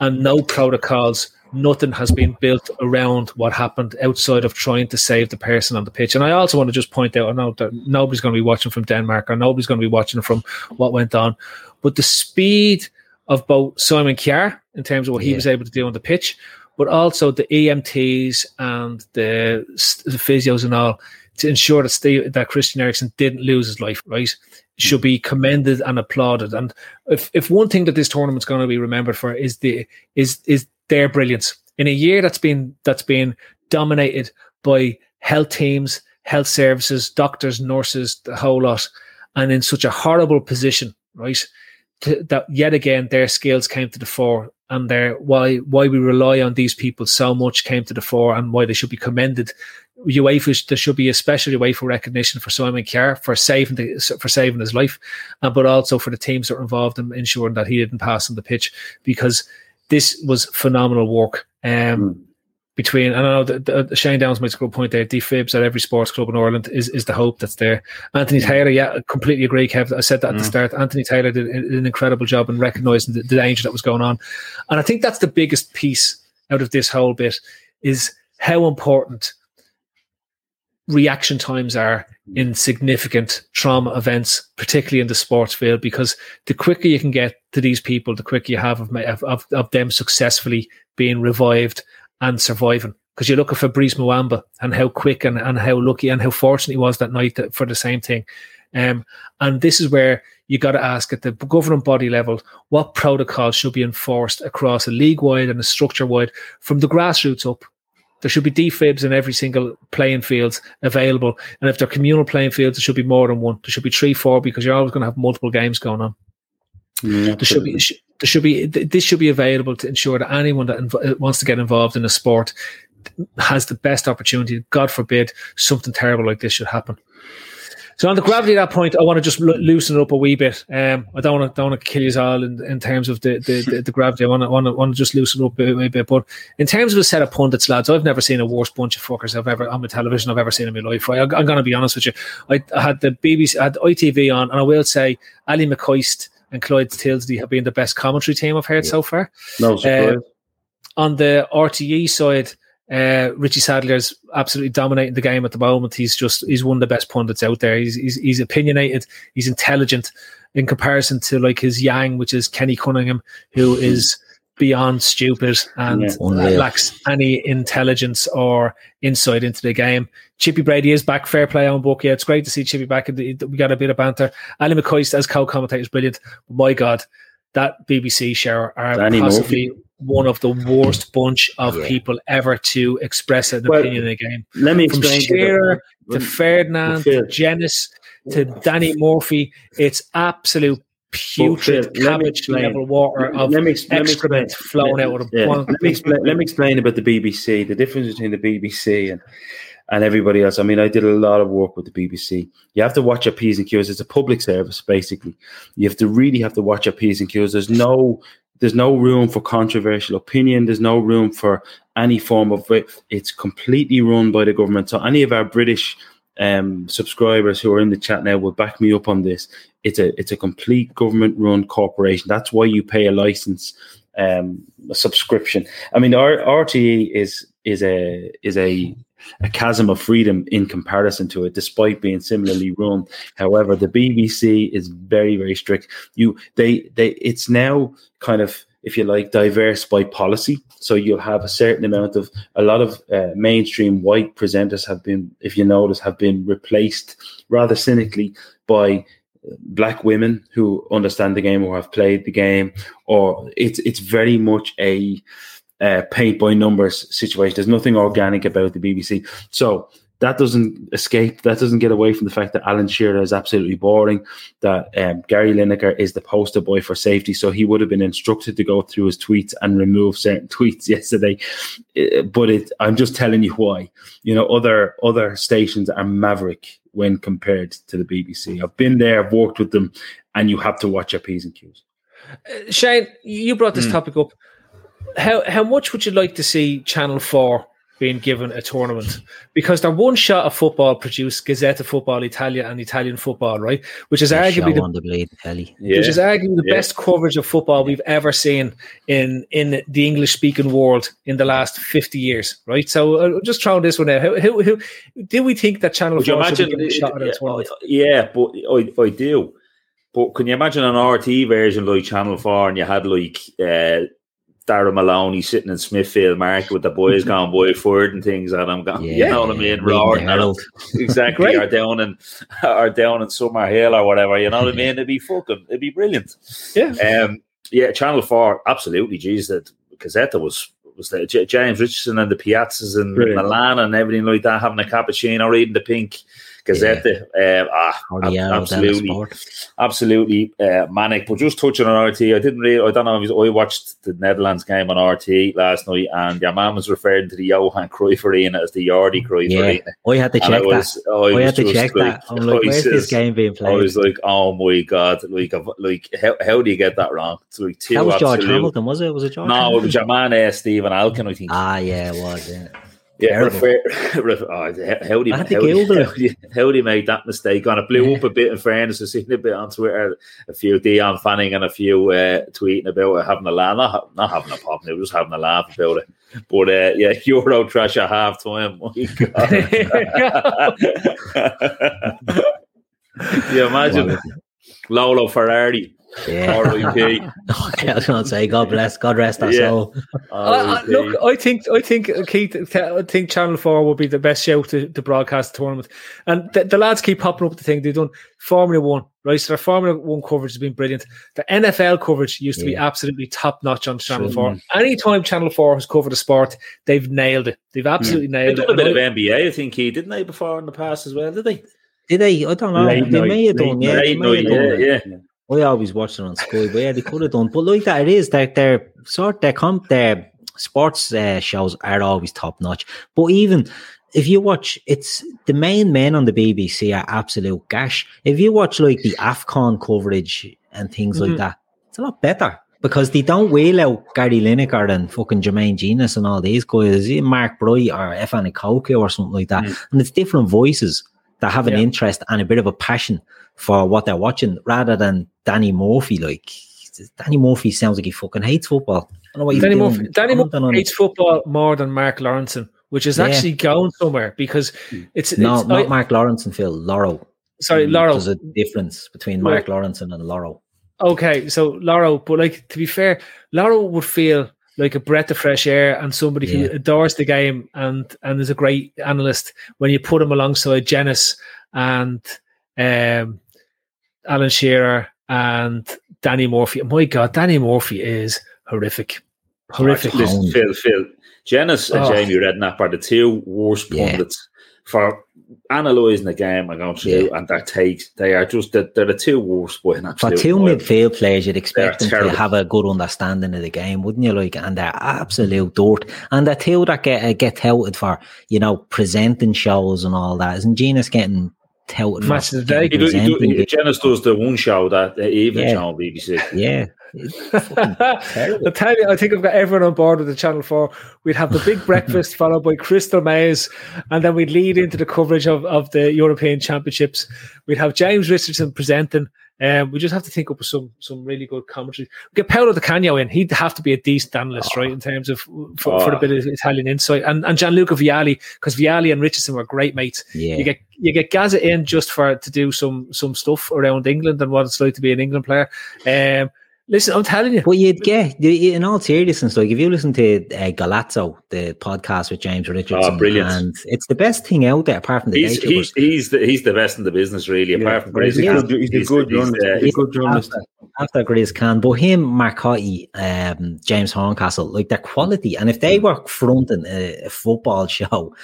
and no protocols, nothing has been built around what happened outside of trying to save the person on the pitch. And I also want to just point out, I know that nobody's going to be watching from Denmark, or nobody's going to be watching from what went on, but the speed of both Simon Kjær in terms of what he Yeah. was able to do on the pitch, but also the EMTs and the, the physios and all. to ensure that Steve, that Christian Eriksen didn't lose his life, right? Should be commended and applauded. And if, if one thing that this tournament's going to be remembered for is the is is their brilliance in a year that's been that's been dominated by health teams, health services, doctors, nurses, the whole lot, and in such a horrible position, right? To, that yet again their skills came to the fore and their why why we rely on these people so much came to the fore and why they should be commended. UEFA there should be especially a special UEFA recognition for Simon Kjær for saving the, for saving his life, uh, but also for the teams that were involved in ensuring that he didn't pass on the pitch because this was phenomenal work. Um, mm between, I know that Shane Downs makes a good point there. Defibs at every sports club in Ireland is, is the hope that's there. Anthony Taylor, yeah, I completely agree, Kev. I said that at the mm. start. Anthony Taylor did, did an incredible job in recognizing the, the, danger that was going on. And I think that's the biggest piece out of this whole bit is how important reaction times are in significant trauma events, particularly in the sports field, because the quicker you can get to these people, the quicker you have of, of, of them successfully being revived and surviving. Because you look at Fabrice Muamba and how quick and, and how lucky and how fortunate he was that night for the same thing. Um, and this is where you got to ask at the governing body level what protocols should be enforced across a league wide and a structure wide from the grassroots up. There should be defibs in every single playing field available. And if they're communal playing fields, there should be more than one. There should be three, four, because you're always going to have multiple games going on. Mm, there should be there should be this should be available to ensure that anyone that inv- wants to get involved in a sport has the best opportunity. God forbid something terrible like this should happen. So on the gravity at that point, I want to just lo- loosen it up a wee bit. Um, I don't want to don't want to kill you all in, in terms of the, the, the, the gravity. I want to, want to want to just loosen it up a wee bit. But in terms of a set of pundits, lads, I've never seen a worse bunch of fuckers I've ever on the television I've ever seen in my life. Right? I, am going to be honest with you. I, I, had the BBC, I had ITV on, and I will say Ally McCoist and Clive Tyldesley have been the best commentary team I've heard yeah. so far. No surprise. Uh, on the RTE side, uh, Richie Sadlier's absolutely dominating the game at the moment. He's just he's one of the best pundits out there. He's he's, he's opinionated. He's intelligent in comparison to like his Yang, which is Kenny Cunningham, who is beyond stupid and yeah, lacks any intelligence or insight into the game. Chippy Brady is back. Fair play on book. Yeah, it's great to see Chippy back. We got a bit of banter. Ally McCoist as co-commentator is brilliant. My God, that BBC show are Danny possibly Murphy. One of the worst bunch of yeah. people ever to express an well, opinion in a game. Let me explain. From Shearer to, to Ferdinand to Jenas to Danny Murphy, it's absolute putrid cabbage level water of let me, excrement let me flowing out of. Yeah. Let, me explain, let me explain about the BBC, the difference between the BBC and and everybody else. I mean, I did a lot of work with the BBC. You have to watch your P's and Q's. It's a public service, basically. You have to really have to watch your P's and Q's. There's no there's no room for controversial opinion. There's no room for any form of it. It's completely run by the government. So any of our British um, subscribers who are in the chat now will back me up on this. It's a it's a complete government run corporation. That's why you pay a license, um, a subscription. I mean, our RTE is is a is a a chasm of freedom in comparison to it, despite being similarly run. However, the BBC is very, very strict. You they they it's now kind of if you like, diverse by policy. So you'll have a certain amount of a lot of uh, mainstream white presenters have been, if you notice, have been replaced rather cynically by black women who understand the game or have played the game. Or it's it's very much a uh, paint by numbers situation. There's nothing organic about the BBC. So that doesn't escape. That doesn't get away from the fact that Alan Shearer is absolutely boring. That um, Gary Lineker is the poster boy for safety, so he would have been instructed to go through his tweets and remove certain tweets yesterday. Uh, but it, I'm just telling you why. You know, other other stations are maverick when compared to the BBC. I've been there, I've worked with them, and you have to watch your p's and q's. Uh, Shane, you brought this mm. topic up. How how much would you like to see Channel Four being given a tournament because their one shot of football produced Gazzetta Football Italia and Italian football, right? Which is arguably the, the blade, Kelly. Yeah. which is arguably the yeah. best coverage of football we've ever seen in in the English speaking world in the last fifty years, right? So uh, just throwing this one out. Who, who, who do we think that Channel Four should be a shot at a tournament? Yeah, but I, I do. But can you imagine an RT version like Channel Four and you had like uh, Darragh Maloney sitting in Smithfield Market with the boys going boy forward and things, and I'm going, Yeah. you know what I mean, Reading roaring the at 'em. Herald. exactly, or down in or down in Summer Hill or whatever, you know what I mean? It'd be fucking, it'd be brilliant. Yeah. Um, yeah, Channel Four, absolutely. Jeez, that Gazzetta was was there. J- James Richardson and the Piazzas in Brilliant. Milan and everything like that, having a cappuccino, reading the pink Gazzetta. Um, ah, ab- absolutely, absolutely uh, manic. But just touching on RT, I didn't really. I don't know. If you- I watched the Netherlands game on RT last night, and your man was referring to the Johan Cruyff Arena as the Yardy Cruyff Yeah, Arena. I had to check I was, that. I I was had to check like, that. I'm like, where's this game being played? I was like, oh my god, like, like how, how do you get that wrong? It's like two that was George absolute- Hamilton, was it? Was it George? No, it was your man, uh, Stephen Alkin, I think. Ah, yeah, it was. Yeah. Yeah, refer, refer, oh, do you I had to how, do you- Google it. how, do you, how do you make that mistake? On it blew Yeah. up a bit. In fairness, I've seen a bit on Twitter, a few Dion Fanning and a few uh, tweeting about it, having a laugh, not, not having a pop, they were just having a laugh about it. But uh, yeah, Euro trash at half time. you imagine Lolo Ferrari, Yeah. R.I.P. I was going to say, God bless, God rest our Yeah. soul. I, I, look, I think I think uh, Keith, I think Channel Four will be the best show to, to broadcast the tournament, and the, the lads keep popping up with the thing they've done. Formula One, right? So their Formula One coverage has been brilliant. The NFL coverage used to be absolutely top notch on Channel True. Four. Anytime Channel Four has covered a sport, they've nailed it. They've absolutely They nailed done it. a bit of NBA, I think he didn't they before in the past as well, did they? Did they? I don't know. Late they night, may have late done, yeah. Right, They may have done yeah, it. yeah. I always watch it on Sky, but yeah, they could have done. But like that, it is their their sort their comp their sports uh, shows are always top notch. But even if you watch, it's the main men on the BBC are absolute gash. If you watch like the Afcon coverage and things Mhm. like that, it's a lot better. Because they don't wheel out Gary Lineker and fucking Jermaine Jenas and all these guys, Mark Bright or Efan Ekoku or something like that. And it's different voices that have an Yeah. interest and a bit of a passion for what they're watching rather than Danny Murphy. Like Danny Murphy sounds like he fucking hates football. I don't know what he's Danny. Murphy, Danny Murphy hates football more than Mark Lawrenson, which is Yeah. actually going somewhere because it's, No, it's not I- Mark Lawrence and Phil Laurel. sorry, Laurel. There's a difference between Mark Lawrence and Laurel. Okay, so Laurel, but like to be fair, Laurel would feel like a breath of fresh air and somebody who adores the game and and is a great analyst when you put him alongside Jenas and um, Alan Shearer and Danny Murphy. My God, Danny Murphy is horrific, horrific. Listen, Listen, Phil, Phil, Jenas and Oh. Jamie Redknapp are the two worst Yeah. pundits for analysing the game and going through and their takes. They are just the, they're the two worst. Boy, in For two mile. midfield players, you'd expect They're them terrible. to have a good understanding of the game, wouldn't you? Like, and they're absolute dirt. And the two that get uh, get touted for, you know, presenting shows and all that. Isn't Jenas getting touted Match for of the day. He do, he do, he, Jenas does the one show that the evening Yeah. show on BBC. Yeah. I tell you, I think I've got everyone on board with the Channel 4. We'd have the big breakfast followed by Crystal Maze, and then we'd lead into the coverage of, of the European Championships. We'd have James Richardson presenting. Um, we just have to think up with some some really good commentary. Get Paolo Di Canio in. He'd have to be a decent analyst, right, in terms of for, for a Oh. bit of Italian insight. And and Gianluca Vialli, because Vialli and Richardson were great mates. Yeah. You get you get Gaza in just for to do some some stuff around England and what it's like to be an England player. Um, listen, I'm telling you, But you'd get, in all seriousness, like if you listen to uh, Golazzo, the podcast with James Richardson, Oh, brilliant. and it's the best thing out there apart from the He's he's he's the, he's the best in the business, really. Yeah, apart from but he's a good- he's a good journalist. uh, He's a good journalist. After, after Grizz can, but him, Marcotti, um, James Horncastle, like their quality. And if they were fronting a, a football show,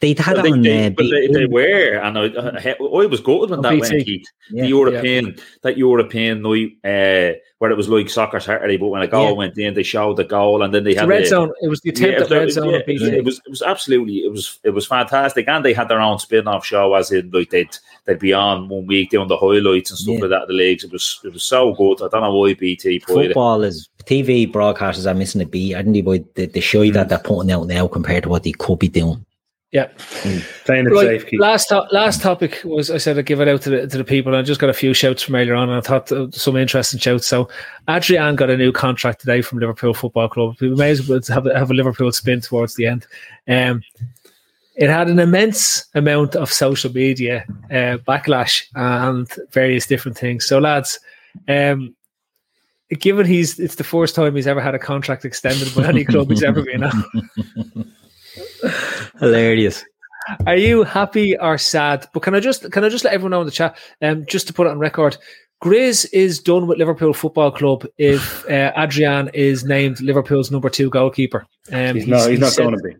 they'd had But it on they, uh, but they, they were, and I, I, I was good when On that BT. went, Keith. Yeah, the European, that European night, uh, where it was like soccer Saturday, but when a goal Yeah. went in, they showed the goal, and then they the had red the, zone. It was the attempt Yeah, at red it- zone. yeah, it was it was absolutely it was it was fantastic, and they had their own spin off show, as in like they'd they'd be on one week doing the highlights and stuff like that. The leagues, it was it was so good. I don't know why BT put it. Football is TV broadcasters are missing a beat, I didn't they? By the, the show hmm. that they're putting out now compared to what they could be doing. Yeah. Playing it Right, safe, Keith. last to- last topic was I said I'd give it out to the to the people. And I just got a few shouts from earlier on, and I thought uh, some interesting shouts. So Adrian got a new contract today from Liverpool Football Club. We may as well have a, have a Liverpool spin towards the end. Um, it had an immense amount of social media uh, backlash and various different things. So lads, um, given he's it's the first time he's ever had a contract extended by any club he's ever been at. Hilarious. Are you happy or sad? But can I just can I just let everyone know in the chat, um, just to put it on record, Grizz is done with Liverpool Football Club if uh, Adrian is named Liverpool's number two goalkeeper. Um, He's, not. He's, not going to be.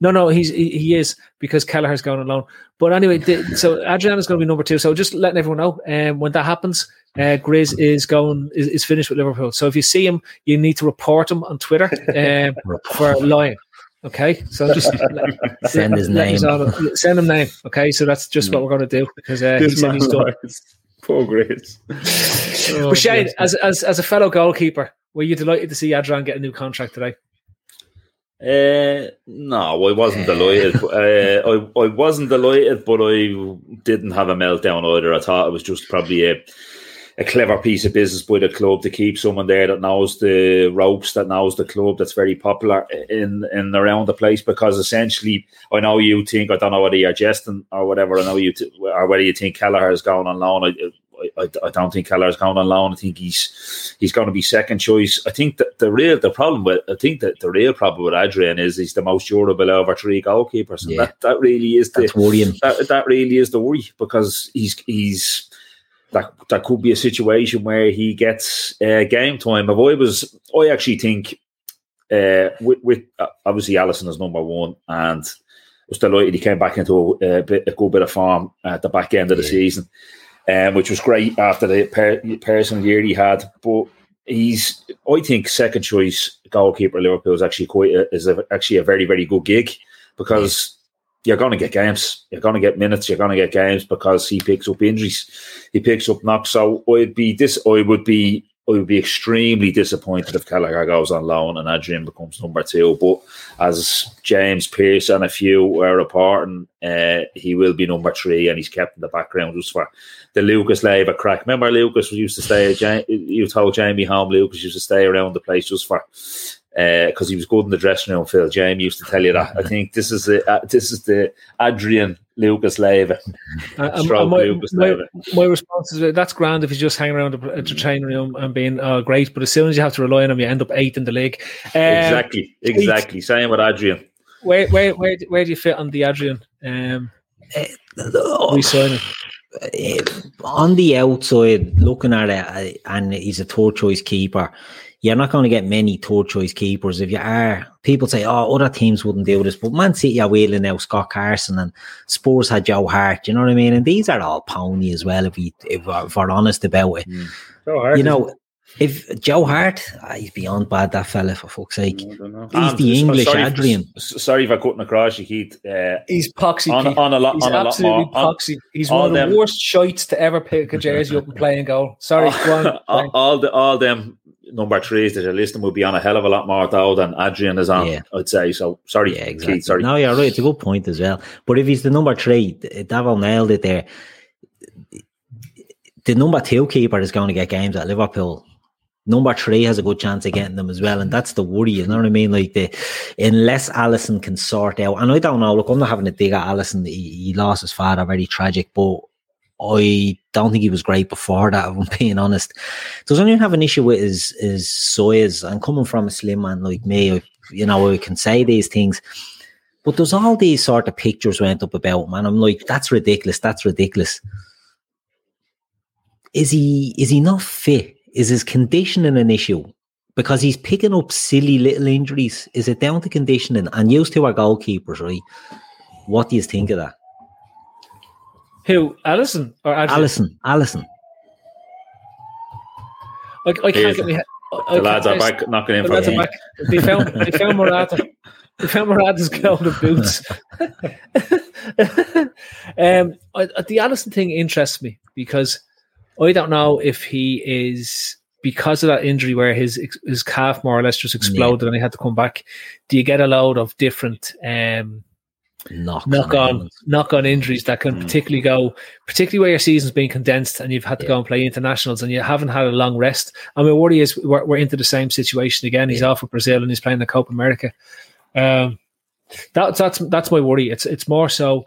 No, no, he's he, he is because Kelleher's going on loan. But anyway, the, so Adrian is going to be number two. So just letting everyone know, um, when that happens, uh, Grizz is going is, is finished with Liverpool. So if you see him, you need to report him on Twitter um, for lying. Okay, so just Send his name. Send him name. Okay, so that's just what we're going to do because uh, he said he's done. lies. Poor Grace. but Shane, as, as as a fellow goalkeeper, were you delighted to see Adrian get a new contract today? Uh, no, I wasn't delighted. Uh, I I wasn't delighted, but I didn't have a meltdown either. I thought it was just probably a a clever piece of business by the club to keep someone there that knows the ropes, that knows the club, that's very popular in in around the place. Because essentially, I know you think I don't know whether you're jesting or whatever. I know you t- or whether you think Kelleher is going on loan. I, I, I don't think Kelleher's going on loan. I think he's he's going to be second choice. I think that the real the problem with I think that the real problem with Adrian is he's the most durable over three goalkeepers, and Yeah. that, that really is the That's worrying. that, that really is the worry because he's he's that that could be a situation where he gets uh, game time. If I was, I actually think uh, with, with uh, obviously Alisson is number one, and was delighted he came back into a, a, bit, a good bit of form at the back end of the Yeah. season, um, which was great after the per, personal year he had. But he's, I think, second choice goalkeeper Liverpool is actually quite a, is a, actually a very very good gig because you're going to get games, you're going to get minutes, you're going to get games because he picks up injuries, he picks up knocks. So I'd be this, I would be. I would be extremely disappointed if Kelleher goes on loan and Adrian becomes number two. But as James Pearce and a few were reporting, uh, he will be number three, and he's kept in the background just for the Lucas Leiva crack. Remember, Lucas used to stay. You told Jamie home Lucas used to stay around the place just for because he was good in the dressing room. Phil Jamie used to tell you that. I think this is the uh, this is the Adrian Lucas Leiva. Uh, and- Stroke and my, Lucas my, my response is uh, that's grand if he's just hanging around the, the training room and being uh, great, but as soon as you have to rely on him, you end up eighth in the league. Um, exactly, exactly. Same with Adrian. Where, where, where, where do you fit on the Adrian um, re-signing? On the outside, looking at it, uh, and he's a third choice keeper. You're not going to get many third choice keepers. If you are, people say, "Oh, other teams wouldn't do this," but Man City are wheeling now Scott Carson and Spurs had Joe Hart. You know what I mean? And these are all pony as well. If we, if we're, if we're honest about it, you know, if Joe Hart, ah, he's beyond bad. That fella, for fuck's sake, I he's And the English sorry, Adrian. s- Sorry if I couldn't across you, Keith. Uh, He's poxy. on, on a lot, He's on a lot absolutely more. Poxy. He's all one of the them- worst shites to ever pick a jersey up and play in goal. Sorry, go on. all, all the all them number threes that you're listing will be on a hell of a lot more though than Adrian is on. Yeah. I'd say so. Sorry, Yeah, exactly. Keith. Sorry. No, you're right. It's a good point as well. But if he's the number three, D- Davil nailed it there. The number two keeper is going to get games at Liverpool. Number three has a good chance of getting them as well, and that's the worry. You know what I mean? Like the unless Alisson can sort out, and I don't know. Look, I'm not having a dig at Alisson. He, he lost his father, very tragic, but I don't think he was great before that. If I'm being honest, does anyone have an issue with his his size? And coming from a slim man like me, you know, I can say these things. But there's all these sort of pictures went up about him, and I'm like, that's ridiculous. That's ridiculous. Is he is he not fit? Is his conditioning an issue? Because he's picking up silly little injuries. Is it down to conditioning? And used to our goalkeepers, right? What do you think of that? Who? Alisson or Adrian? Alisson, Alisson. I, I can't get me. the lads are back knocking in The for lads are him. back. They found they found Morata. They found Morata's golden boots. um, I, I- the Alisson thing interests me because I don't know if he is because of that injury where his his calf more or less just exploded and he had to come back. Do you get a load of different um, Knock, knock on knock on injuries that can Mm. particularly go, particularly where your season's been condensed and you've had to go and play internationals and you haven't had a long rest. I mean, worry is we're, we're into the same situation again. He's off for Brazil and he's playing the Copa America. Um, that's that's that's my worry. It's it's more so.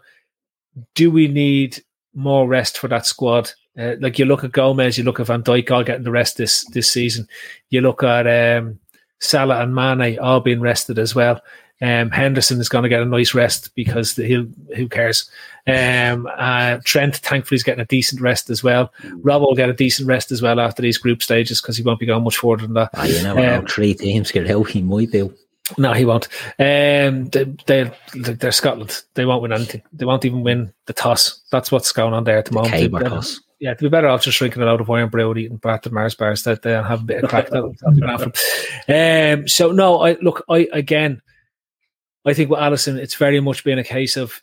Do we need more rest for that squad? Uh, like you look at Gomez, you look at Van Dijk all getting the rest this this season. You look at um, Salah and Mane all being rested as well. Um, Henderson is going to get a nice rest because he'll who cares. Um, uh, Trent thankfully is getting a decent rest as well. Rob will get a decent rest as well after these group stages because he won't be going much further than that. Ah, you know. Um, Three teams get out. He might do. no, he won't. Um, they, they, they're Scotland. They won't win anything. They won't even win the toss. That's what's going on there at the, moment. Caber They- toss. yeah, to be better off just drinking a lot of Irn-Bru and eating battered Mars bars that they have a bit of crack. That'll, that'll be grand for them. um, so no, I look, I again, I think with Alisson, it's very much been a case of.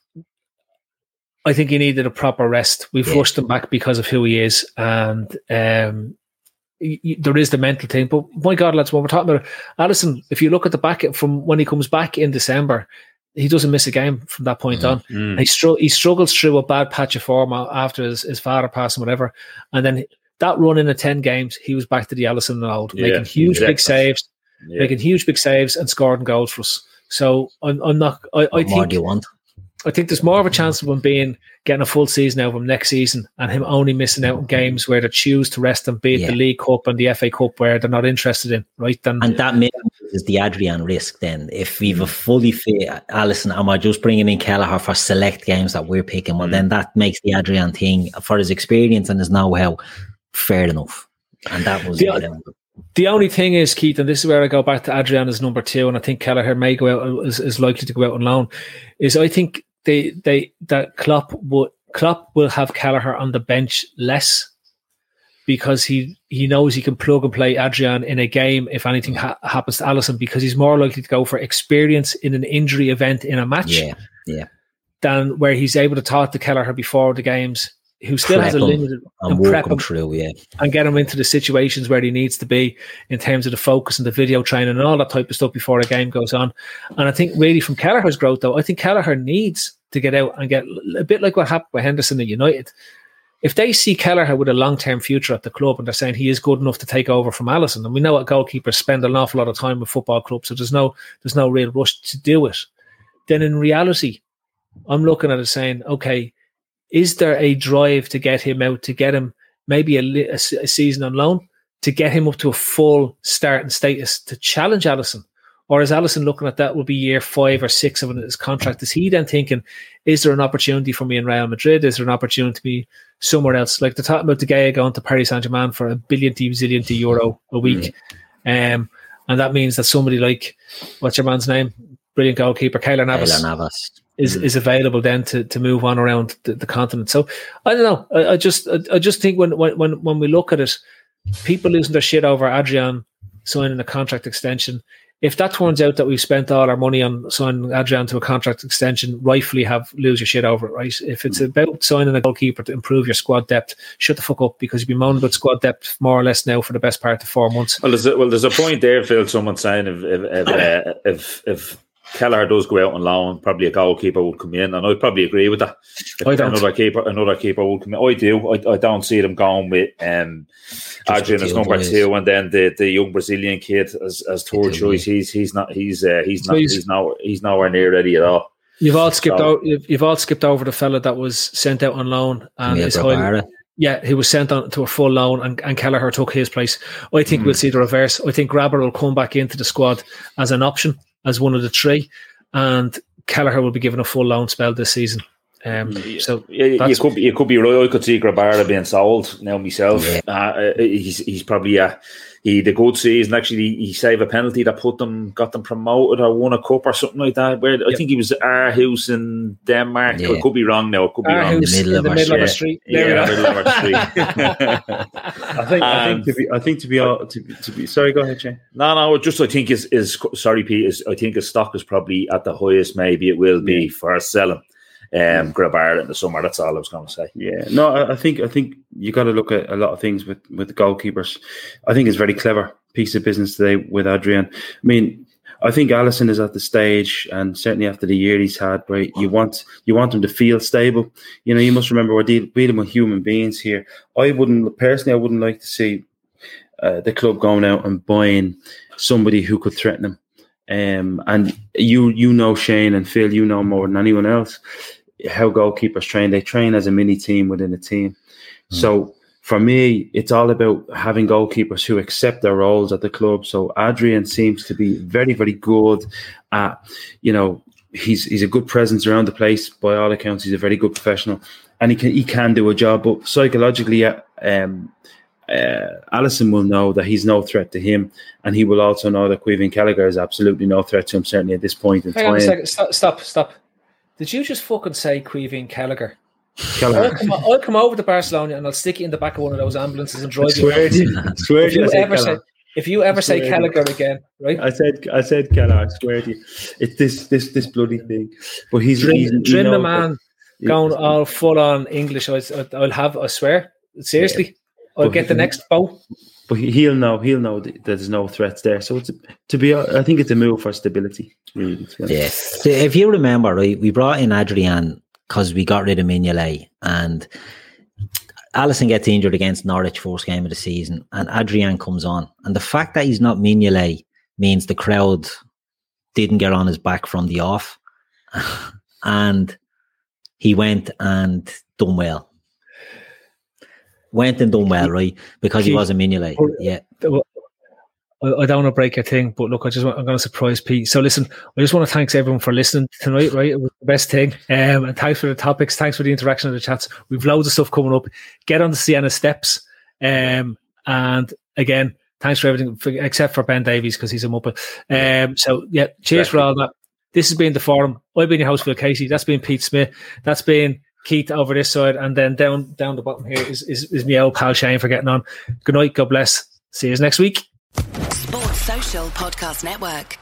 I think he needed a proper rest. We've Yeah. rushed him back because of who he is, and um, y- y- there is the mental thing. But my God, lads, when we're talking about Alisson, if you look at the back from when he comes back in December, he doesn't miss a game from that point on. Mm. He, str- he struggles through a bad patch of form after his, his father passed and whatever. And then that run in the 10 games, he was back to the Alisson old, Yeah, making huge big saves, Yeah. making huge big saves and scoring goals for us. So I'm, I'm not, I, I What more think, do you want? I think there's more of a chance of him being getting a full season out of him next season and him only missing out on games where they choose to rest him, be it Yeah. the League Cup and the FA Cup where they're not interested in, right? Then And that is the Adrian risk then. If we've a fully fit Alisson, am I just bringing in Kelleher for select games that we're picking? Well, mm. then that makes the Adrian thing for his experience and his know-how fair enough. And that was Yeah. The only thing is, Keith, and this is where I go back to Adrian as number two, and I think Kelleher may go out is, is likely to go out on loan. Is I think they they that Klopp would Klopp will have Kelleher on the bench less because he he knows he can plug and play Adrian in a game if anything ha- happens to Alisson because he's more likely to go for experience in an injury event in a match yeah, yeah. than where he's able to talk to Kelleher before the games. Who still has a limited And and prep him him through, yeah. and get him into the situations where he needs to be in terms of the focus and the video training and all that type of stuff before a game goes on. And I think really from Kelleher's growth, though, I think Kelleher needs to get out and get a bit like what happened with Henderson at United. If they see Kelleher with a long term future at the club and they're saying he is good enough to take over from Alisson, and we know what goalkeepers spend an awful lot of time with football clubs, so there's no there's no real rush to do it. Then in reality, I'm looking at it saying, okay, is there a drive to get him out, to get him maybe a, a a season on loan, to get him up to a full starting status to challenge Alisson? Or is Alisson looking at that will be year five or six of his contract? Is he then thinking, is there an opportunity for me in Real Madrid? Is there an opportunity to be somewhere else? Like they're talking about De Gea going to Paris Saint Germain for a billion to zillion to euro a week. Um, and that means that somebody like, what's your man's name? Brilliant goalkeeper, Keylor Navas Taylor Navas. Is is available then to, to move on around the, the continent. So I don't know. I, I just I, I just think when, when when when we look at it, people losing their shit over Adrian signing a contract extension. If that turns out that we've spent all our money on signing Adrian to a contract extension, rightfully have lose your shit over it, right? If it's about signing a goalkeeper to improve your squad depth, shut the fuck up because you've been moaning about squad depth more or less now for the best part of four months. Well, there's a, well, there's a point there, Phil. Someone saying if if if, uh, if, if Kelleher does go out on loan, probably a goalkeeper would come in, and I'd probably agree with that. If I don't. Another keeper, another keeper would come in. I do. I, I don't see them going with um, Adrian the as number boys. two, and then the, the young Brazilian kid as as third two choice. He's he's not he's uh, he's not Please. he's now he's nowhere near ready at all. You've all skipped So- out. You've, you've all skipped over the fella that was sent out on loan and Mia is highly, Yeah, he was sent on to a full loan, and, and Kelleher took his place. I think Hmm. we'll see the reverse. I think Grabara will come back into the squad as an option, as one of the three, and Kelleher will be given a full loan spell this season. Um, so Yeah, you could be, you could be right. I could see Grabara being sold now myself. Yeah. Uh, he's he's probably uh, he had a good season. Actually, he saved a penalty that put them got them promoted or won a cup or something like that. Where I Yeah. think he was Aarhus in Denmark. Yeah. I could be wrong now. I could be Aarhus wrong. the middle in of the our middle of a street. street. There Yeah, we go. middle of our street. I think. I Um, think to be. I think to be. all- To, be- to be. Sorry. Go ahead, Shane. No, no, just I think is is sorry, Pete. Is I think his stock is probably at the highest. Maybe it will be for selling. Um, Ireland in the summer. That's all I was going to say. Yeah, no, I, think I think you got to look at a lot of things with with the goalkeepers. I think it's very clever piece of business today with Adrian. I mean, I think Alisson is at the stage, and certainly after the year he's had, where you want you want him to feel stable. You know, you must remember we're deal, dealing with human beings here. I wouldn't personally, I wouldn't like to see uh, the club going out and buying somebody who could threaten him. Um, and you you know Shane and Phil, you know more than anyone else how goalkeepers train. They train as a mini team within a team. So for me, it's all about having goalkeepers who accept their roles at the club. So Adrian seems to be very, very good at, you know, he's he's a good presence around the place. By all accounts, he's a very good professional, and he can he can do a job. But psychologically, um, uh, Alisson will know that he's no threat to him, and he will also know that Caoimhín Kelleher is absolutely no threat to him. Certainly at this point in Hang time. second. Stop, stop, stop. Did you just fucking say Kelleher? Kelleher. I'll come, I'll come over to Barcelona and I'll stick you in the back of one of those ambulances and drive you. swear to you, swear If you, you I ever say, if you ever say. Kelleher again, right? I said, I said, Kelleher. I swear to you, it's this, this, this bloody thing. But he's, he's Dream, he dream the man going all full on English. I, I'll have, I swear, seriously, I'll But get the next bow. But he- he'll know, he'll know that there's no threats there. So it's to be, I think it's a move for stability. Really, to be honest. Yeah. So if you remember, right, we brought in Adrian because we got rid of Mignolet and Alisson gets injured against Norwich first game of the season and Adrian comes on. And the fact that he's not Mignolet means the crowd didn't get on his back from the off. and he went and done well. Went and done well, right? Because he wasn't Mignolet. Yeah. I, don't want to break your thing, but look, I just want, I'm going to surprise Pete. So listen, I just want to thanks everyone for listening tonight. Right, it was the best thing. Um, and thanks for the topics. Thanks for the interaction in the chats. We've loads of stuff coming up. Get on the Sienna steps. Um, and again, thanks for everything for, except for Ben Davies because he's a muppet. Um, so yeah, cheers for all that. This has been the forum. I've been your host, Phil Casey. That's been Pete Smith. That's been Keith over this side, and then down down the bottom here is is, is my old pal Shane for getting on. Good night. God bless. See you next week. Sports Social Podcast Network.